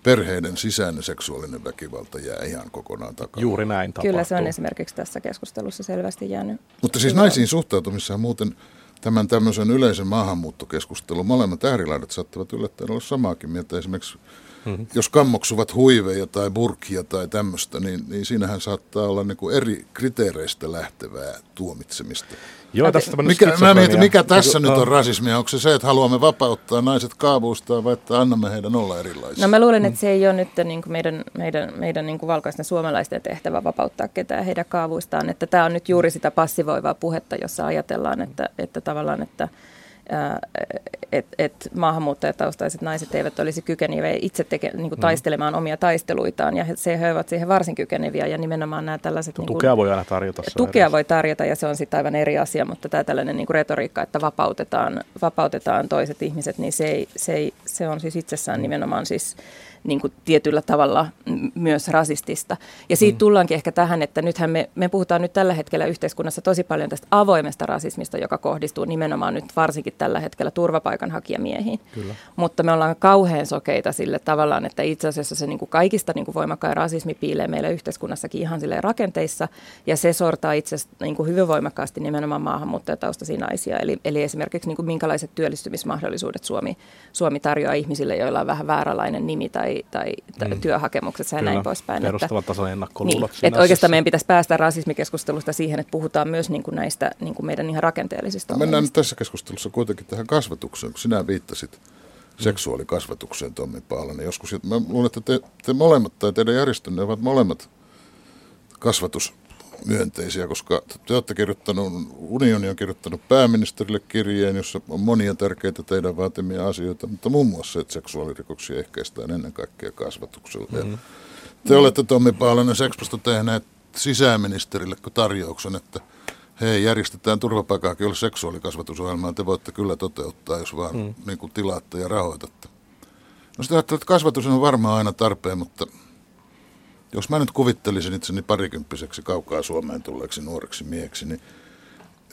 perheiden sisäinen seksuaalinen väkivalta jää ihan kokonaan takaa. Juuri näin tapahtuu. Kyllä se on esimerkiksi tässä keskustelussa selvästi jäänyt. Mutta siis naisiin suhtautumissa muuten tämän tämmöisen yleisen maahanmuuttokeskustelun molemmat äärilaidat saattavat yllättäen olla samaakin mieltä. Esimerkiksi Mm-hmm. Jos kammoksuvat huiveja tai burkia tai tämmöistä, niin, niin siinähän saattaa olla niin kuin eri kriteereistä lähtevää tuomitsemista. Joo, tässä mikä, mä mietin, mikä tässä nyt on rasismia? Onko se se, että haluamme vapauttaa naiset kaavuustaan vai että annamme heidän olla erilaisia? No mä luulen, että se ei ole nyt niin kuin meidän, meidän, meidän niin kuin valkoisten suomalaisten tehtävä vapauttaa ketään heidän kaavuistaan. Että tämä on nyt juuri sitä passivoivaa puhetta, jossa ajatellaan, että, että tavallaan, että että et maahanmuuttajataustaiset naiset eivät olisi kykeneviä itse teke, niin kuin mm. taistelemaan omia taisteluitaan ja he, se, he ovat siihen varsin kykeneviä ja nimenomaan nämä tällaiset... Tukea niin kuin, voi aina tarjota. Tukea voi tarjota ja se on sitten aivan eri asia, mutta tämä tällainen niin kuin retoriikka, että vapautetaan, vapautetaan toiset ihmiset, niin se, ei, se, ei, se on siis itsessään nimenomaan siis niin kuin tietyllä tavalla myös rasistista. Ja siitä mm. tullaankin ehkä tähän, että nythän me, me puhutaan nyt tällä hetkellä yhteiskunnassa tosi paljon tästä avoimesta rasismista, joka kohdistuu nimenomaan nyt varsinkin tällä hetkellä turvapaikanhakijamiehiin. Kyllä. Mutta me ollaan kauhean sokeita sille tavallaan, että itse asiassa se niin kuin kaikista niin kuin voimakkain rasismi piilee meillä yhteiskunnassakin ihan sille rakenteissa, ja se sortaa itse asiassa niin kuin hyvin voimakkaasti nimenomaan maahanmuuttajataustaisia naisia. Eli, eli esimerkiksi niin kuin minkälaiset työllistymismahdollisuudet Suomi, Suomi tarjoaa ihmisille, joilla on vähän vääränlainen nimi tai tai, tai, mm. työhakemuksessa ja Kyllä, näin poispäin. Perustavan tason ennakkoluulot. Niin, että oikeastaan meidän pitäisi päästä rasismikeskustelusta siihen, että puhutaan myös niin kuin näistä niin kuin meidän ihan rakenteellisista Mennään nyt tässä keskustelussa kuitenkin tähän kasvatukseen, kun sinä viittasit seksuaalikasvatukseen Tommi Paalanen. Joskus, mä luulen, että te, te molemmat tai teidän järjestönne ovat molemmat kasvatus myönteisiä, koska te olette kirjoittanut, unioni on kirjoittanut pääministerille kirjeen, jossa on monia tärkeitä teidän vaatimia asioita, mutta muun muassa, että seksuaalirikoksia ehkäistään ennen kaikkea kasvatuksella. Mm-hmm. Te olette Tommi Paalanen Sexposta tehneet sisäministerille tarjouksen, että hei, järjestetään turvapaikanhakijoille seksuaalikasvatusohjelmaa, te voitte kyllä toteuttaa, jos vaan mm. niin kuin tilaatte ja rahoitatte. No sitä että kasvatus on varmaan aina tarpeen, mutta jos mä nyt kuvittelisin itseni parikymppiseksi kaukaa Suomeen tulleeksi nuoreksi mieksi, niin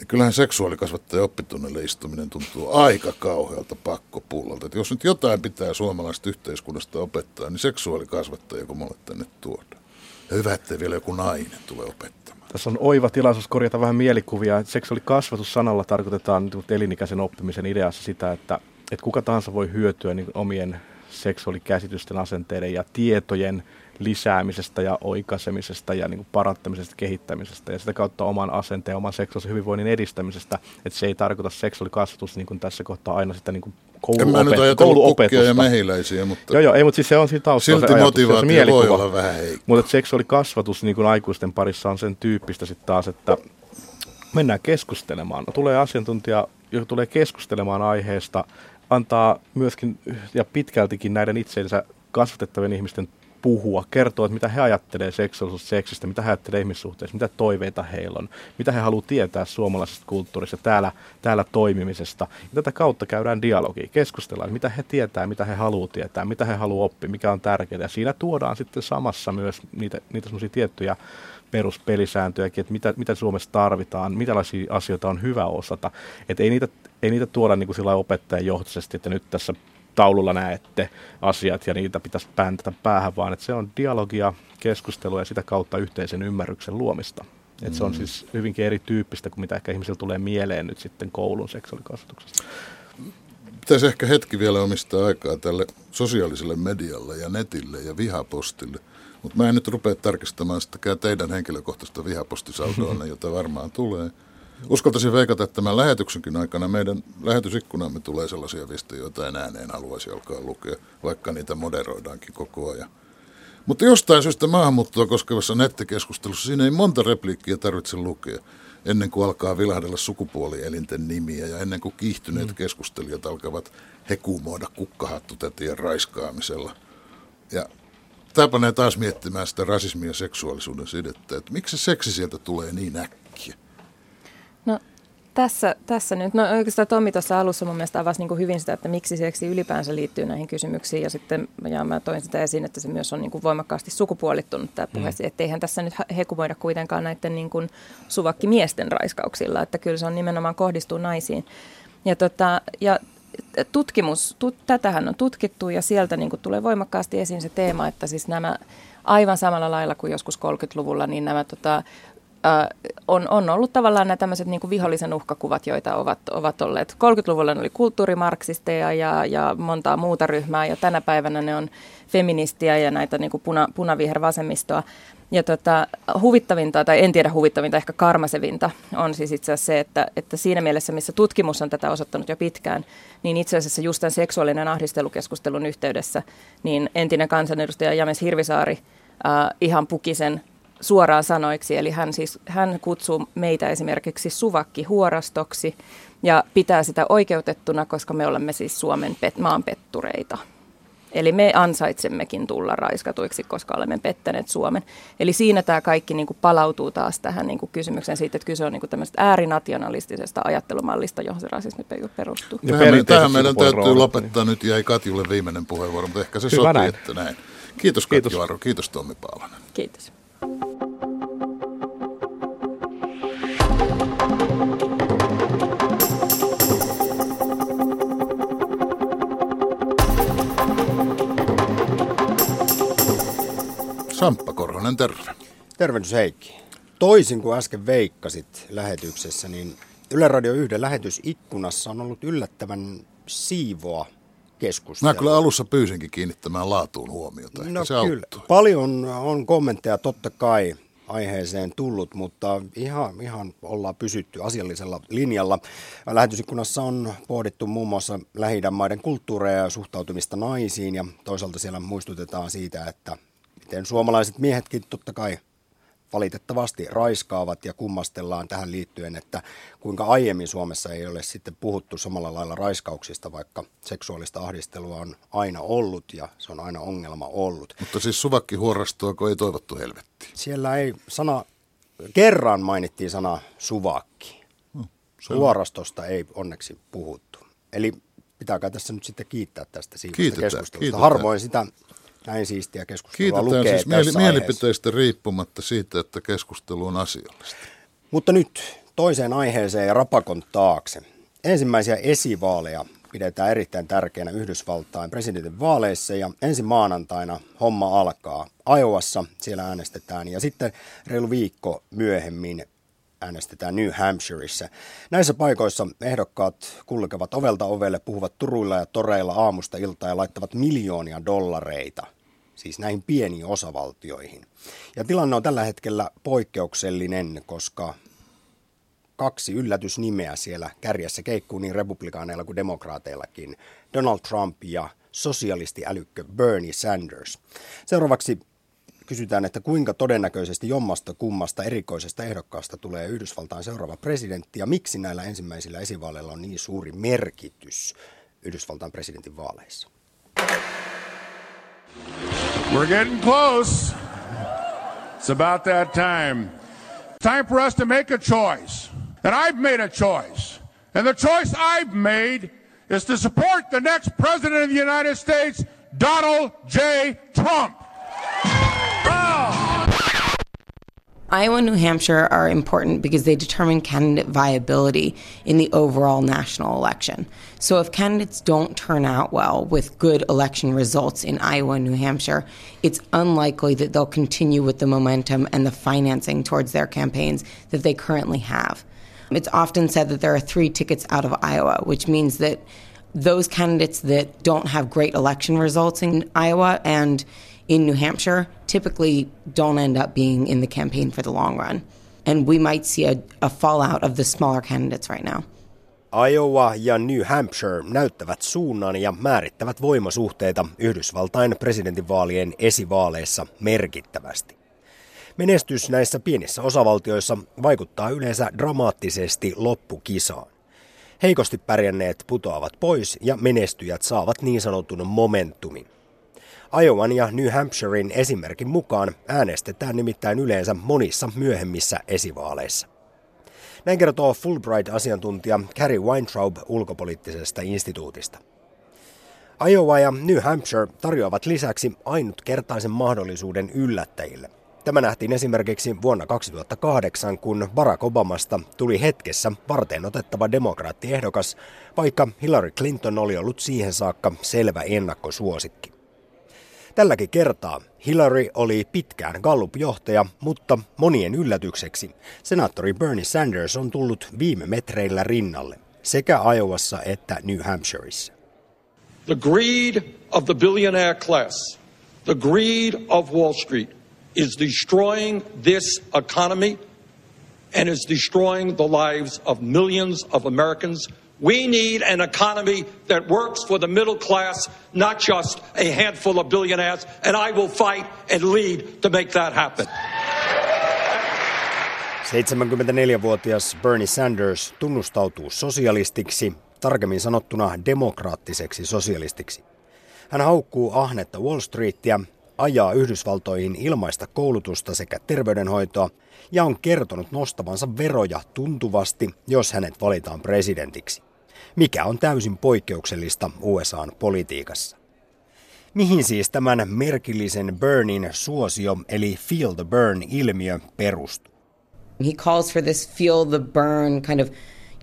kyllähän seksuaalikasvattajan oppitunnille istuminen tuntuu aika kauhealta pakkopullolta. Että jos nyt jotain pitää suomalaisesta yhteiskunnasta opettaa, niin seksuaalikasvattaja, kun mulle tänne tuodaan. Ja hyvä, ettei vielä joku nainen tule opettamaan. Tässä on oiva tilaisuus korjata vähän mielikuvia. Seksuaalikasvatus sanalla tarkoitetaan elinikäisen oppimisen ideassa sitä, että, että kuka tahansa voi hyötyä niin omien seksuaalikäsitysten, asenteiden ja tietojen lisäämisestä ja oikaisemisesta ja niin kuin parantamisesta, kehittämisestä ja sitä kautta oman asenteen, oman seksuaalisen hyvinvoinnin edistämisestä. Että se ei tarkoita seksuaalikasvatus niin kuin tässä kohtaa aina sitä niin kuin kouluopet- kouluopetusta. ja mehiläisiä, mutta... Joo, joo, ei, mutta siis se on siinä taustalla Silti motivaatio se voi olla vähän heikko. Mutta seksuaalikasvatus niin kuin aikuisten parissa on sen tyyppistä sitten taas, että mennään keskustelemaan. No, tulee asiantuntija, joka tulee keskustelemaan aiheesta, antaa myöskin ja pitkältikin näiden itseensä kasvatettavien ihmisten puhua, kertoa, että mitä he ajattelee seksuaalisuudesta, seksistä, mitä he ajattelee ihmissuhteista, mitä toiveita heillä on, mitä he haluavat tietää suomalaisesta kulttuurista, täällä, täällä toimimisesta. Ja tätä kautta käydään dialogia, keskustellaan, mitä he tietää, mitä he haluavat tietää, mitä he haluavat oppia, mikä on tärkeää. Ja siinä tuodaan sitten samassa myös niitä, niitä semmoisia tiettyjä peruspelisääntöjäkin, että mitä, mitä Suomessa tarvitaan, mitälaisia asioita on hyvä osata. Että ei niitä, ei niitä tuoda niin kuin opettajan johtoisesti, että nyt tässä taululla näette asiat ja niitä pitäisi pääntätä päähän, vaan että se on dialogia, keskustelua ja sitä kautta yhteisen ymmärryksen luomista. Et se on mm. siis hyvinkin erityyppistä kuin mitä ehkä ihmisillä tulee mieleen nyt sitten koulun seksuaalikasvatuksesta. Pitäisi ehkä hetki vielä omistaa aikaa tälle sosiaaliselle medialle ja netille ja vihapostille. Mutta mä en nyt rupea tarkistamaan sitäkään teidän henkilökohtaista vihapostisaldoa, jota varmaan tulee. Uskaltaisin veikata, että tämän lähetyksenkin aikana meidän lähetysikkunamme tulee sellaisia viestejä, joita en ääneen haluaisi alkaa lukea, vaikka niitä moderoidaankin koko ajan. Mutta jostain syystä maahanmuuttoa koskevassa nettikeskustelussa siinä ei monta repliikkiä tarvitse lukea ennen kuin alkaa vilahdella sukupuolielinten nimiä ja ennen kuin kiihtyneet mm. keskustelijat alkavat hekumoida kukkahattutetien raiskaamisella. Ja tämä panee taas miettimään sitä rasismia ja seksuaalisuuden sidettä, että miksi se seksi sieltä tulee niin äkkiä? Tässä, tässä nyt, no oikeastaan Tommi tuossa alussa mun mielestä avasi niin kuin hyvin sitä, että miksi seksi ylipäänsä liittyy näihin kysymyksiin ja sitten ja mä toin sitä esiin, että se myös on niin kuin voimakkaasti sukupuolittunut tämä puhe, mm. että eihän tässä nyt hekumoida kuitenkaan näiden niin kuin suvakkimiesten raiskauksilla, että kyllä se on nimenomaan kohdistuu naisiin. Ja, tota, ja tutkimus, tut, tätähän on tutkittu ja sieltä niin kuin tulee voimakkaasti esiin se teema, että siis nämä aivan samalla lailla kuin joskus 30-luvulla, niin nämä tota, on, on ollut tavallaan nämä tämmöiset niin vihollisen uhkakuvat, joita ovat, ovat olleet. 30-luvulla ne oli kulttuurimarksisteja ja, ja montaa muuta ryhmää, ja tänä päivänä ne on feministiä ja näitä niin puna, punavihervasemmistoa. Ja tota, huvittavinta, tai en tiedä huvittavinta, ehkä karmasevinta on siis itse asiassa se, että, että siinä mielessä, missä tutkimus on tätä osoittanut jo pitkään, niin itse asiassa just tämän seksuaalinen ahdistelukeskustelun yhteydessä, niin entinen kansanedustaja James Hirvisaari äh, ihan pukisen suoraan sanoiksi. Eli hän, siis, hän kutsuu meitä esimerkiksi suvakki huorastoksi ja pitää sitä oikeutettuna, koska me olemme siis Suomen pet, maanpettureita. Eli me ansaitsemmekin tulla raiskatuiksi, koska olemme pettäneet Suomen. Eli siinä tämä kaikki niin kuin palautuu taas tähän niin kuin kysymykseen siitä, että kyse on niin kuin tämmöisestä äärinationalistisesta ajattelumallista, johon se rasismi perustuu. Ja tähän, tähän meidän täytyy roolit. lopettaa nyt, jäi Katjulle viimeinen puheenvuoro, mutta ehkä se Hyvä sopii, näin. että näin. Kiitos Katju Kiitos. Aro, kiitos Tommi Paavanen. Kiitos. Samppa Korhonen, terve. Tervehdys Heikki. Toisin kuin äsken veikkasit lähetyksessä, niin Yle Radio 1 lähetysikkunassa on ollut yllättävän siivoa keskustelua. Mä kyllä alussa pyysinkin kiinnittämään laatuun huomiota. Ehkä no se kyllä. Auttoi. Paljon on kommentteja totta kai aiheeseen tullut, mutta ihan, ihan ollaan pysytty asiallisella linjalla. Lähetysikkunassa on pohdittu muun muassa lähi maiden kulttuureja ja suhtautumista naisiin ja toisaalta siellä muistutetaan siitä, että miten suomalaiset miehetkin totta kai valitettavasti raiskaavat ja kummastellaan tähän liittyen, että kuinka aiemmin Suomessa ei ole sitten puhuttu samalla lailla raiskauksista, vaikka seksuaalista ahdistelua on aina ollut ja se on aina ongelma ollut. Mutta siis suvakki huorastuako ei toivottu helvettiin? Siellä ei sana, kerran mainittiin sana suvakki. Hmm, Huorastosta ei onneksi puhuttu. Eli pitääkö tässä nyt sitten kiittää tästä siitä keskustelusta. Kiitetään. Harvoin sitä näin siistiä keskustelua Kiitetään lukee siis mieli- mielipiteistä riippumatta siitä, että keskustelu on asiallista. Mutta nyt toiseen aiheeseen ja rapakon taakse. Ensimmäisiä esivaaleja pidetään erittäin tärkeänä Yhdysvaltain presidentin vaaleissa ja ensi maanantaina homma alkaa. Iowassa siellä äänestetään ja sitten reilu viikko myöhemmin äänestetään New Hampshireissa. Näissä paikoissa ehdokkaat kulkevat ovelta ovelle, puhuvat turuilla ja toreilla aamusta iltaa ja laittavat miljoonia dollareita – siis näihin pieniin osavaltioihin. Ja tilanne on tällä hetkellä poikkeuksellinen, koska kaksi yllätysnimeä siellä kärjessä keikkuu niin republikaaneilla kuin demokraateillakin. Donald Trump ja sosialistiälykkö Bernie Sanders. Seuraavaksi kysytään, että kuinka todennäköisesti jommasta kummasta erikoisesta ehdokkaasta tulee Yhdysvaltain seuraava presidentti ja miksi näillä ensimmäisillä esivaaleilla on niin suuri merkitys Yhdysvaltain presidentin vaaleissa. We're getting close. It's about that time. Time for us to make a choice. And I've made a choice. And the choice I've made is to support the next president of the United States, Donald J. Trump. Iowa and New Hampshire are important because they determine candidate viability in the overall national election. So, if candidates don't turn out well with good election results in Iowa and New Hampshire, it's unlikely that they'll continue with the momentum and the financing towards their campaigns that they currently have. It's often said that there are three tickets out of Iowa, which means that those candidates that don't have great election results in Iowa and in New Hampshire typically don't end up being in the campaign for the long run. And we might see a, a fallout of the smaller candidates right now. Iowa ja New Hampshire näyttävät suunnan ja määrittävät voimasuhteita Yhdysvaltain presidentinvaalien esivaaleissa merkittävästi. Menestys näissä pienissä osavaltioissa vaikuttaa yleensä dramaattisesti loppukisaan. Heikosti pärjänneet putoavat pois ja menestyjät saavat niin sanotun momentumin. Iowan ja New Hampshirein esimerkin mukaan äänestetään nimittäin yleensä monissa myöhemmissä esivaaleissa. Näin kertoo Fulbright-asiantuntija Carrie Weintraub ulkopoliittisesta instituutista. Iowa ja New Hampshire tarjoavat lisäksi ainutkertaisen mahdollisuuden yllättäjille. Tämä nähtiin esimerkiksi vuonna 2008, kun Barack Obamasta tuli hetkessä varten otettava demokraattiehdokas, vaikka Hillary Clinton oli ollut siihen saakka selvä ennakkosuosikki. Tälläkin kertaa Hillary oli pitkään Gallup-johtaja, mutta monien yllätykseksi senaattori Bernie Sanders on tullut viime metreillä rinnalle sekä Iowassa että New Hampshireissa. The greed of the billionaire class, the greed of Wall Street is destroying this economy and is destroying the lives of millions of Americans We need an economy that works for the middle class, not just a handful of billionaires, and I will fight and lead to make that happen. 74-vuotias Bernie Sanders tunnustautuu sosialistiksi, tarkemmin sanottuna demokraattiseksi sosialistiksi. Hän haukkuu ahnetta Wall Streetia, ajaa Yhdysvaltoihin ilmaista koulutusta sekä terveydenhoitoa ja on kertonut nostavansa veroja tuntuvasti, jos hänet valitaan presidentiksi mikä on täysin poikkeuksellista USAn politiikassa. Mihin siis tämän merkillisen burnin suosio eli feel the burn-ilmiö perustuu? He calls for this feel the burn kind of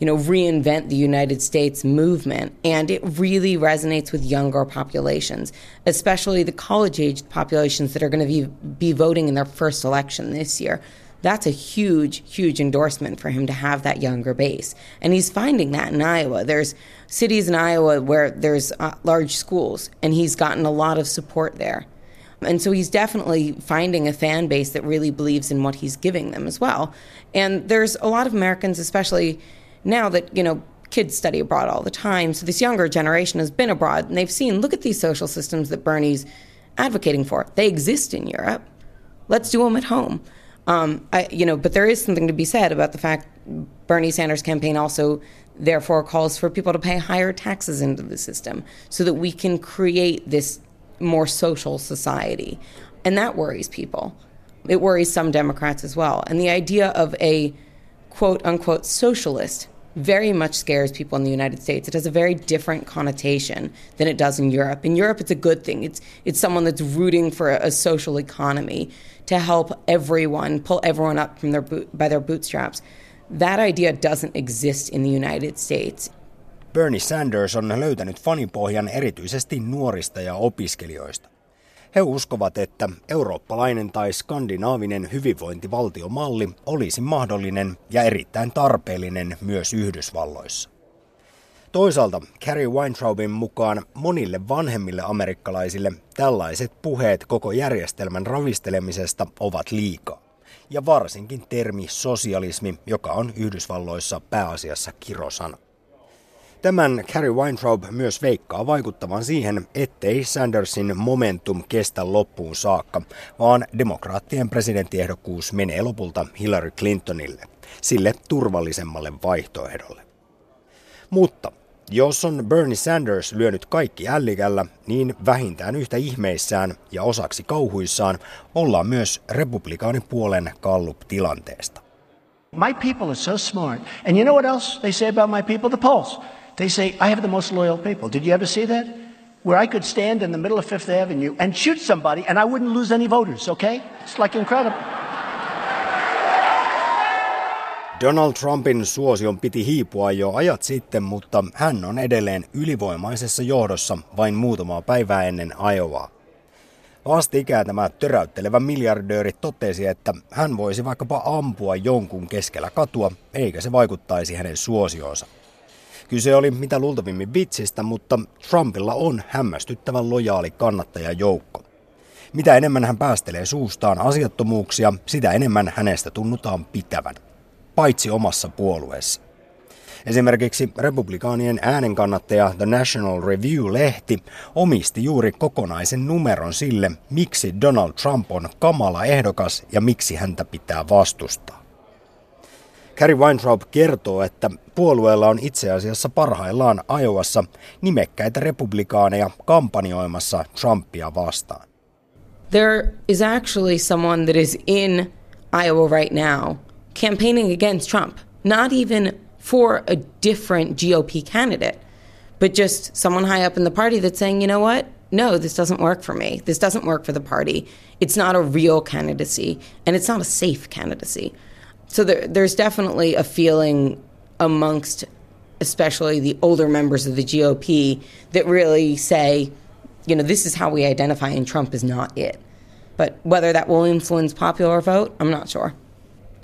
you know, reinvent the United States movement. And it really resonates with younger populations, especially the college aged populations that are going to be, be voting in their first election this year that's a huge, huge endorsement for him to have that younger base. And he's finding that in Iowa. There's cities in Iowa where there's uh, large schools, and he's gotten a lot of support there. And so he's definitely finding a fan base that really believes in what he's giving them as well. And there's a lot of Americans, especially now that, you know, kids study abroad all the time. So this younger generation has been abroad and they've seen, look at these social systems that Bernie's advocating for. They exist in Europe. Let's do them at home. Um, I, you know, but there is something to be said about the fact Bernie Sanders' campaign also therefore calls for people to pay higher taxes into the system so that we can create this more social society. And that worries people. It worries some Democrats as well. And the idea of a quote unquote socialist very much scares people in the United States. It has a very different connotation than it does in Europe. In Europe, it's a good thing. It's it's someone that's rooting for a, a social economy to help everyone pull everyone up from their boot, by their bootstraps. That idea doesn't exist in the United States. Bernie Sanders on löytänyt fanipohjan erityisesti nuorista ja opiskelijoista. He uskovat, että eurooppalainen tai skandinaavinen hyvinvointivaltiomalli olisi mahdollinen ja erittäin tarpeellinen myös Yhdysvalloissa. Toisaalta Carrie Weintraubin mukaan monille vanhemmille amerikkalaisille tällaiset puheet koko järjestelmän ravistelemisesta ovat liikaa. Ja varsinkin termi sosialismi, joka on Yhdysvalloissa pääasiassa kirosana. Tämän Carrie Weintraub myös veikkaa vaikuttavan siihen, ettei Sandersin momentum kestä loppuun saakka, vaan demokraattien presidenttiehdokkuus menee lopulta Hillary Clintonille, sille turvallisemmalle vaihtoehdolle. Mutta jos on Bernie Sanders lyönyt kaikki ällikällä, niin vähintään yhtä ihmeissään ja osaksi kauhuissaan ollaan myös republikaanipuolen Gallup-tilanteesta. My people are so smart. And you know what else they say about my people? The polls. They say, I have the most loyal people. Did you ever see that? Where I could stand in the middle of Fifth Avenue and shoot somebody and I wouldn't lose any voters, okay? It's like incredible. Donald Trumpin suosion piti hiipua jo ajat sitten, mutta hän on edelleen ylivoimaisessa johdossa vain muutamaa päivää ennen Iowaa. Vastikään tämä töräyttelevä miljardööri totesi, että hän voisi vaikkapa ampua jonkun keskellä katua, eikä se vaikuttaisi hänen suosioonsa. Kyse oli mitä luultavimmin vitsistä, mutta Trumpilla on hämmästyttävän lojaali kannattajajoukko. Mitä enemmän hän päästelee suustaan asiattomuuksia, sitä enemmän hänestä tunnutaan pitävän. Paitsi omassa puolueessa. Esimerkiksi republikaanien äänenkannattaja The National Review-lehti omisti juuri kokonaisen numeron sille, miksi Donald Trump on kamala ehdokas ja miksi häntä pitää vastustaa. Carrie Weintraub kertoo, että puolueella on itse asiassa parhaillaan Iowassa nimekkäitä republikaaneja kampanjoimassa Trumpia vastaan. There is actually someone that is in Iowa right now campaigning against Trump, not even for a different GOP candidate, but just someone high up in the party that's saying, you know what? No, this doesn't work for me. This doesn't work for the party. It's not a real candidacy, and it's not a safe candidacy. So there, there's definitely a feeling amongst, especially the older members of the GOP, that really say, you know, this is how we identify, and Trump is not it. But whether that will influence popular vote, I'm not sure.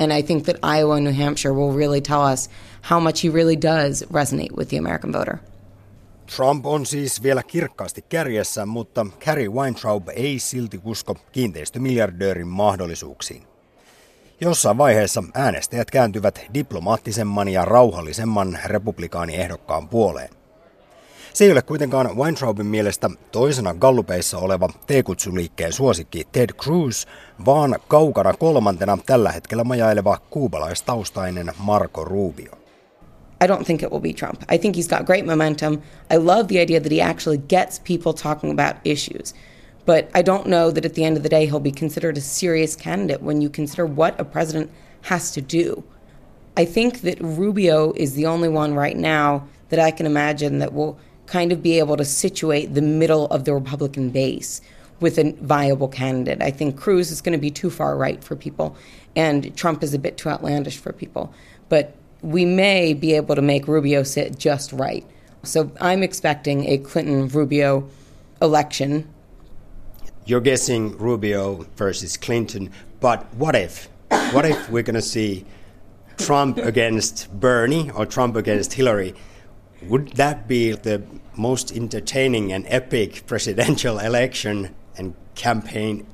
And I think that Iowa and New Hampshire will really tell us how much he really does resonate with the American voter. Trump on siis vielä kirkkaasti kärjessä, mutta Carrie Weintraub ei silti usko kiinteistömiljardöörin mahdollisuuksiin. Jossain vaiheessa äänestäjät kääntyvät diplomaattisemman ja rauhallisemman republikaaniehdokkaan puoleen. Se ei ole kuitenkaan Weintraubin mielestä toisena gallupeissa oleva T-kutsuliikkeen suosikki Ted Cruz, vaan kaukana kolmantena tällä hetkellä majaileva kuubalaistaustainen Marco Rubio. I don't think it will be Trump. I think he's got great momentum. I love the idea that he actually gets people talking about issues. But I don't know that at the end of the day he'll be considered a serious candidate when you consider what a president has to do. I think that Rubio is the only one right now that I can imagine that will kind of be able to situate the middle of the Republican base with a viable candidate. I think Cruz is going to be too far right for people, and Trump is a bit too outlandish for people. But we may be able to make Rubio sit just right. So I'm expecting a Clinton Rubio election. You're guessing Rubio versus Clinton, but what if? What if we're going to see Trump against Bernie or Trump against Hillary? Would that be the most entertaining and epic presidential election and campaign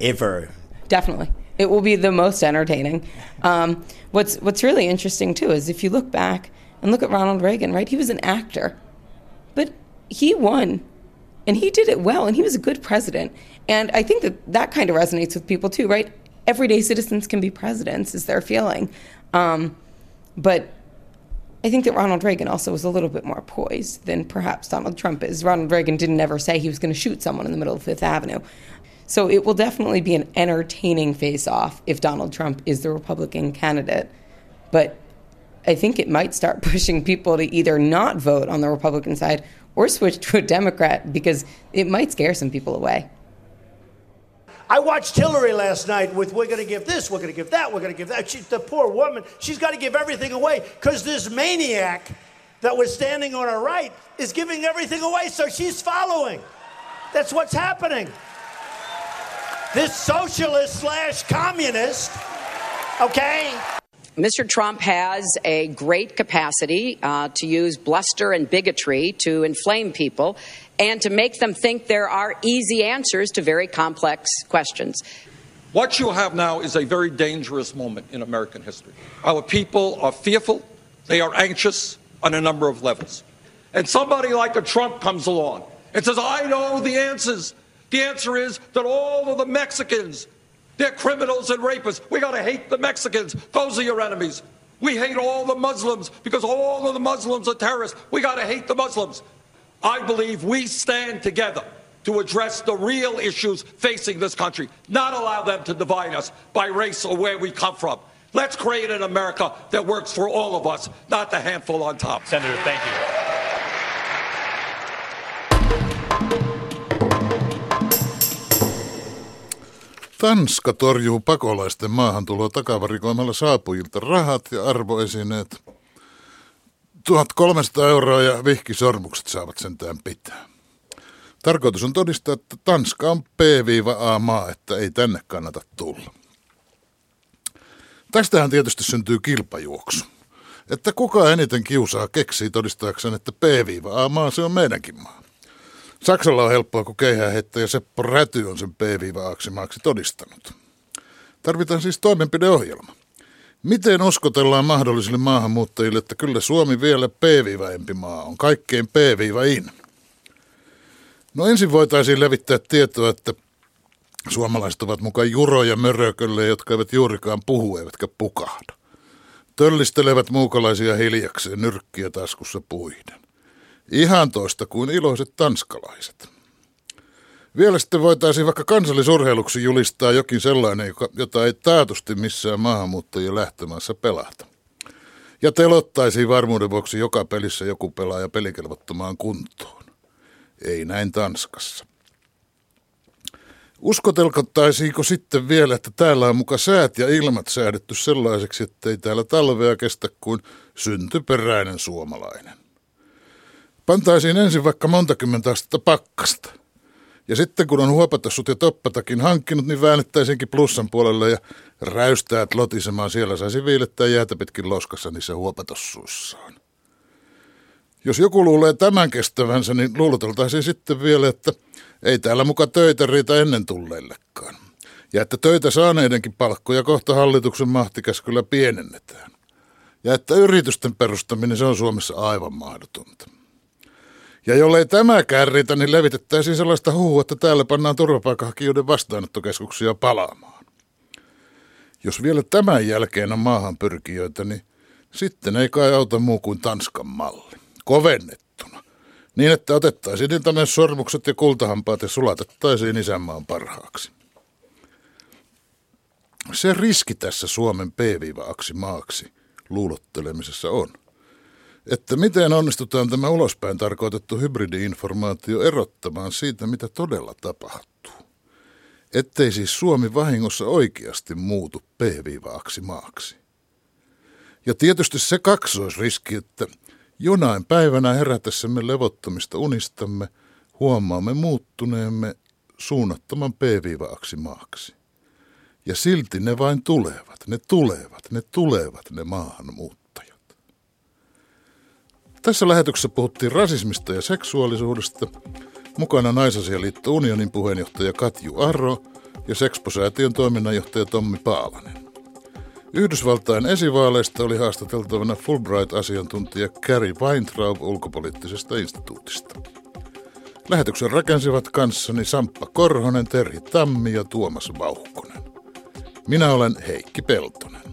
ever? Definitely. It will be the most entertaining. Um, what's what's really interesting too is if you look back and look at Ronald Reagan, right? He was an actor, but he won, and he did it well, and he was a good president. And I think that that kind of resonates with people too, right? Everyday citizens can be presidents, is their feeling. Um, but I think that Ronald Reagan also was a little bit more poised than perhaps Donald Trump is. Ronald Reagan didn't ever say he was going to shoot someone in the middle of Fifth Avenue. So it will definitely be an entertaining face off if Donald Trump is the Republican candidate. But I think it might start pushing people to either not vote on the Republican side or switch to a Democrat because it might scare some people away. I watched Hillary last night with we're going to give this, we're going to give that, we're going to give that. She, the poor woman, she's got to give everything away because this maniac that was standing on her right is giving everything away, so she's following. That's what's happening. This socialist slash communist, okay? Mr. Trump has a great capacity uh, to use bluster and bigotry to inflame people and to make them think there are easy answers to very complex questions. What you have now is a very dangerous moment in American history. Our people are fearful, they are anxious on a number of levels. And somebody like a Trump comes along and says, I know the answers. The answer is that all of the Mexicans, they're criminals and rapists. We got to hate the Mexicans. Those are your enemies. We hate all the Muslims because all of the Muslims are terrorists. We got to hate the Muslims. I believe we stand together to address the real issues facing this country, not allow them to divide us by race or where we come from. Let's create an America that works for all of us, not the handful on top. Senator, thank you. Tanska torjuu pakolaisten maahantuloa takavarikoimalla saapujilta rahat ja arvoesineet. 1300 euroa ja vihkisormukset saavat sentään pitää. Tarkoitus on todistaa, että Tanska on P-A-maa, että ei tänne kannata tulla. Tästähän tietysti syntyy kilpajuoksu. Että kuka eniten kiusaa keksii todistaakseen, että P-A-maa se on meidänkin maa. Saksalla on helppoa, kun keihääheittäjä Seppo Räty on sen P-aksimaaksi todistanut. Tarvitaan siis toimenpideohjelma. Miten uskotellaan mahdollisille maahanmuuttajille, että kyllä Suomi vielä P-empi maa on, kaikkein P-in? No ensin voitaisiin levittää tietoa, että suomalaiset ovat mukaan juroja mörökölle, jotka eivät juurikaan puhu eivätkä pukahda. Töllistelevät muukalaisia hiljakseen nyrkkiä taskussa puiden. Ihan toista kuin iloiset tanskalaiset. Vielä sitten voitaisiin vaikka kansallisurheiluksi julistaa jokin sellainen, jota ei taatusti missään maahanmuuttajien lähtömaassa pelata. Ja telottaisiin varmuuden vuoksi joka pelissä joku pelaaja pelikelvottomaan kuntoon. Ei näin Tanskassa. Uskotelkottaisiinko sitten vielä, että täällä on muka säät ja ilmat säädetty sellaiseksi, ettei täällä talvea kestä kuin syntyperäinen suomalainen? Pantaisiin ensin vaikka monta kymmentä astetta pakkasta. Ja sitten kun on huopatassut ja toppatakin hankkinut, niin väännettäisiinkin plussan puolelle ja räystäät lotisemaan. Siellä saisi viilettää jäätä pitkin loskassa niissä huopatossuissaan. Jos joku luulee tämän kestävänsä, niin luuloteltaisiin sitten vielä, että ei täällä muka töitä riitä ennen tulleillekaan. Ja että töitä saaneidenkin palkkoja kohta hallituksen mahtikäskyllä pienennetään. Ja että yritysten perustaminen se on Suomessa aivan mahdotonta. Ja jollei tämä riitä, niin levitettäisiin sellaista huhua, että täällä pannaan turvapaikanhakijoiden vastaanottokeskuksia palaamaan. Jos vielä tämän jälkeen on maahan pyrkijöitä, niin sitten ei kai auta muu kuin Tanskan malli. Kovennettuna. Niin, että otettaisiin niiltä myös sormukset ja kultahampaat ja sulatettaisiin isänmaan parhaaksi. Se riski tässä Suomen P-aksi maaksi luulottelemisessa on – että miten onnistutaan tämä ulospäin tarkoitettu hybridiinformaatio erottamaan siitä, mitä todella tapahtuu. Ettei siis Suomi vahingossa oikeasti muutu p-aksi maaksi. Ja tietysti se kaksoisriski, että jonain päivänä herätessämme levottomista unistamme huomaamme muuttuneemme suunnattoman p-aksi maaksi. Ja silti ne vain tulevat, ne tulevat, ne tulevat ne maahanmuut. Tässä lähetyksessä puhuttiin rasismista ja seksuaalisuudesta. Mukana Naisasialiitto Unionin puheenjohtaja Katju Arro ja Sexpo-säätiön toiminnanjohtaja Tommi Paalanen. Yhdysvaltain esivaaleista oli haastateltavana Fulbright-asiantuntija Carrie Weintraub ulkopoliittisesta instituutista. Lähetyksen rakensivat kanssani Samppa Korhonen, Terhi Tammi ja Tuomas Vauhkonen. Minä olen Heikki Peltonen.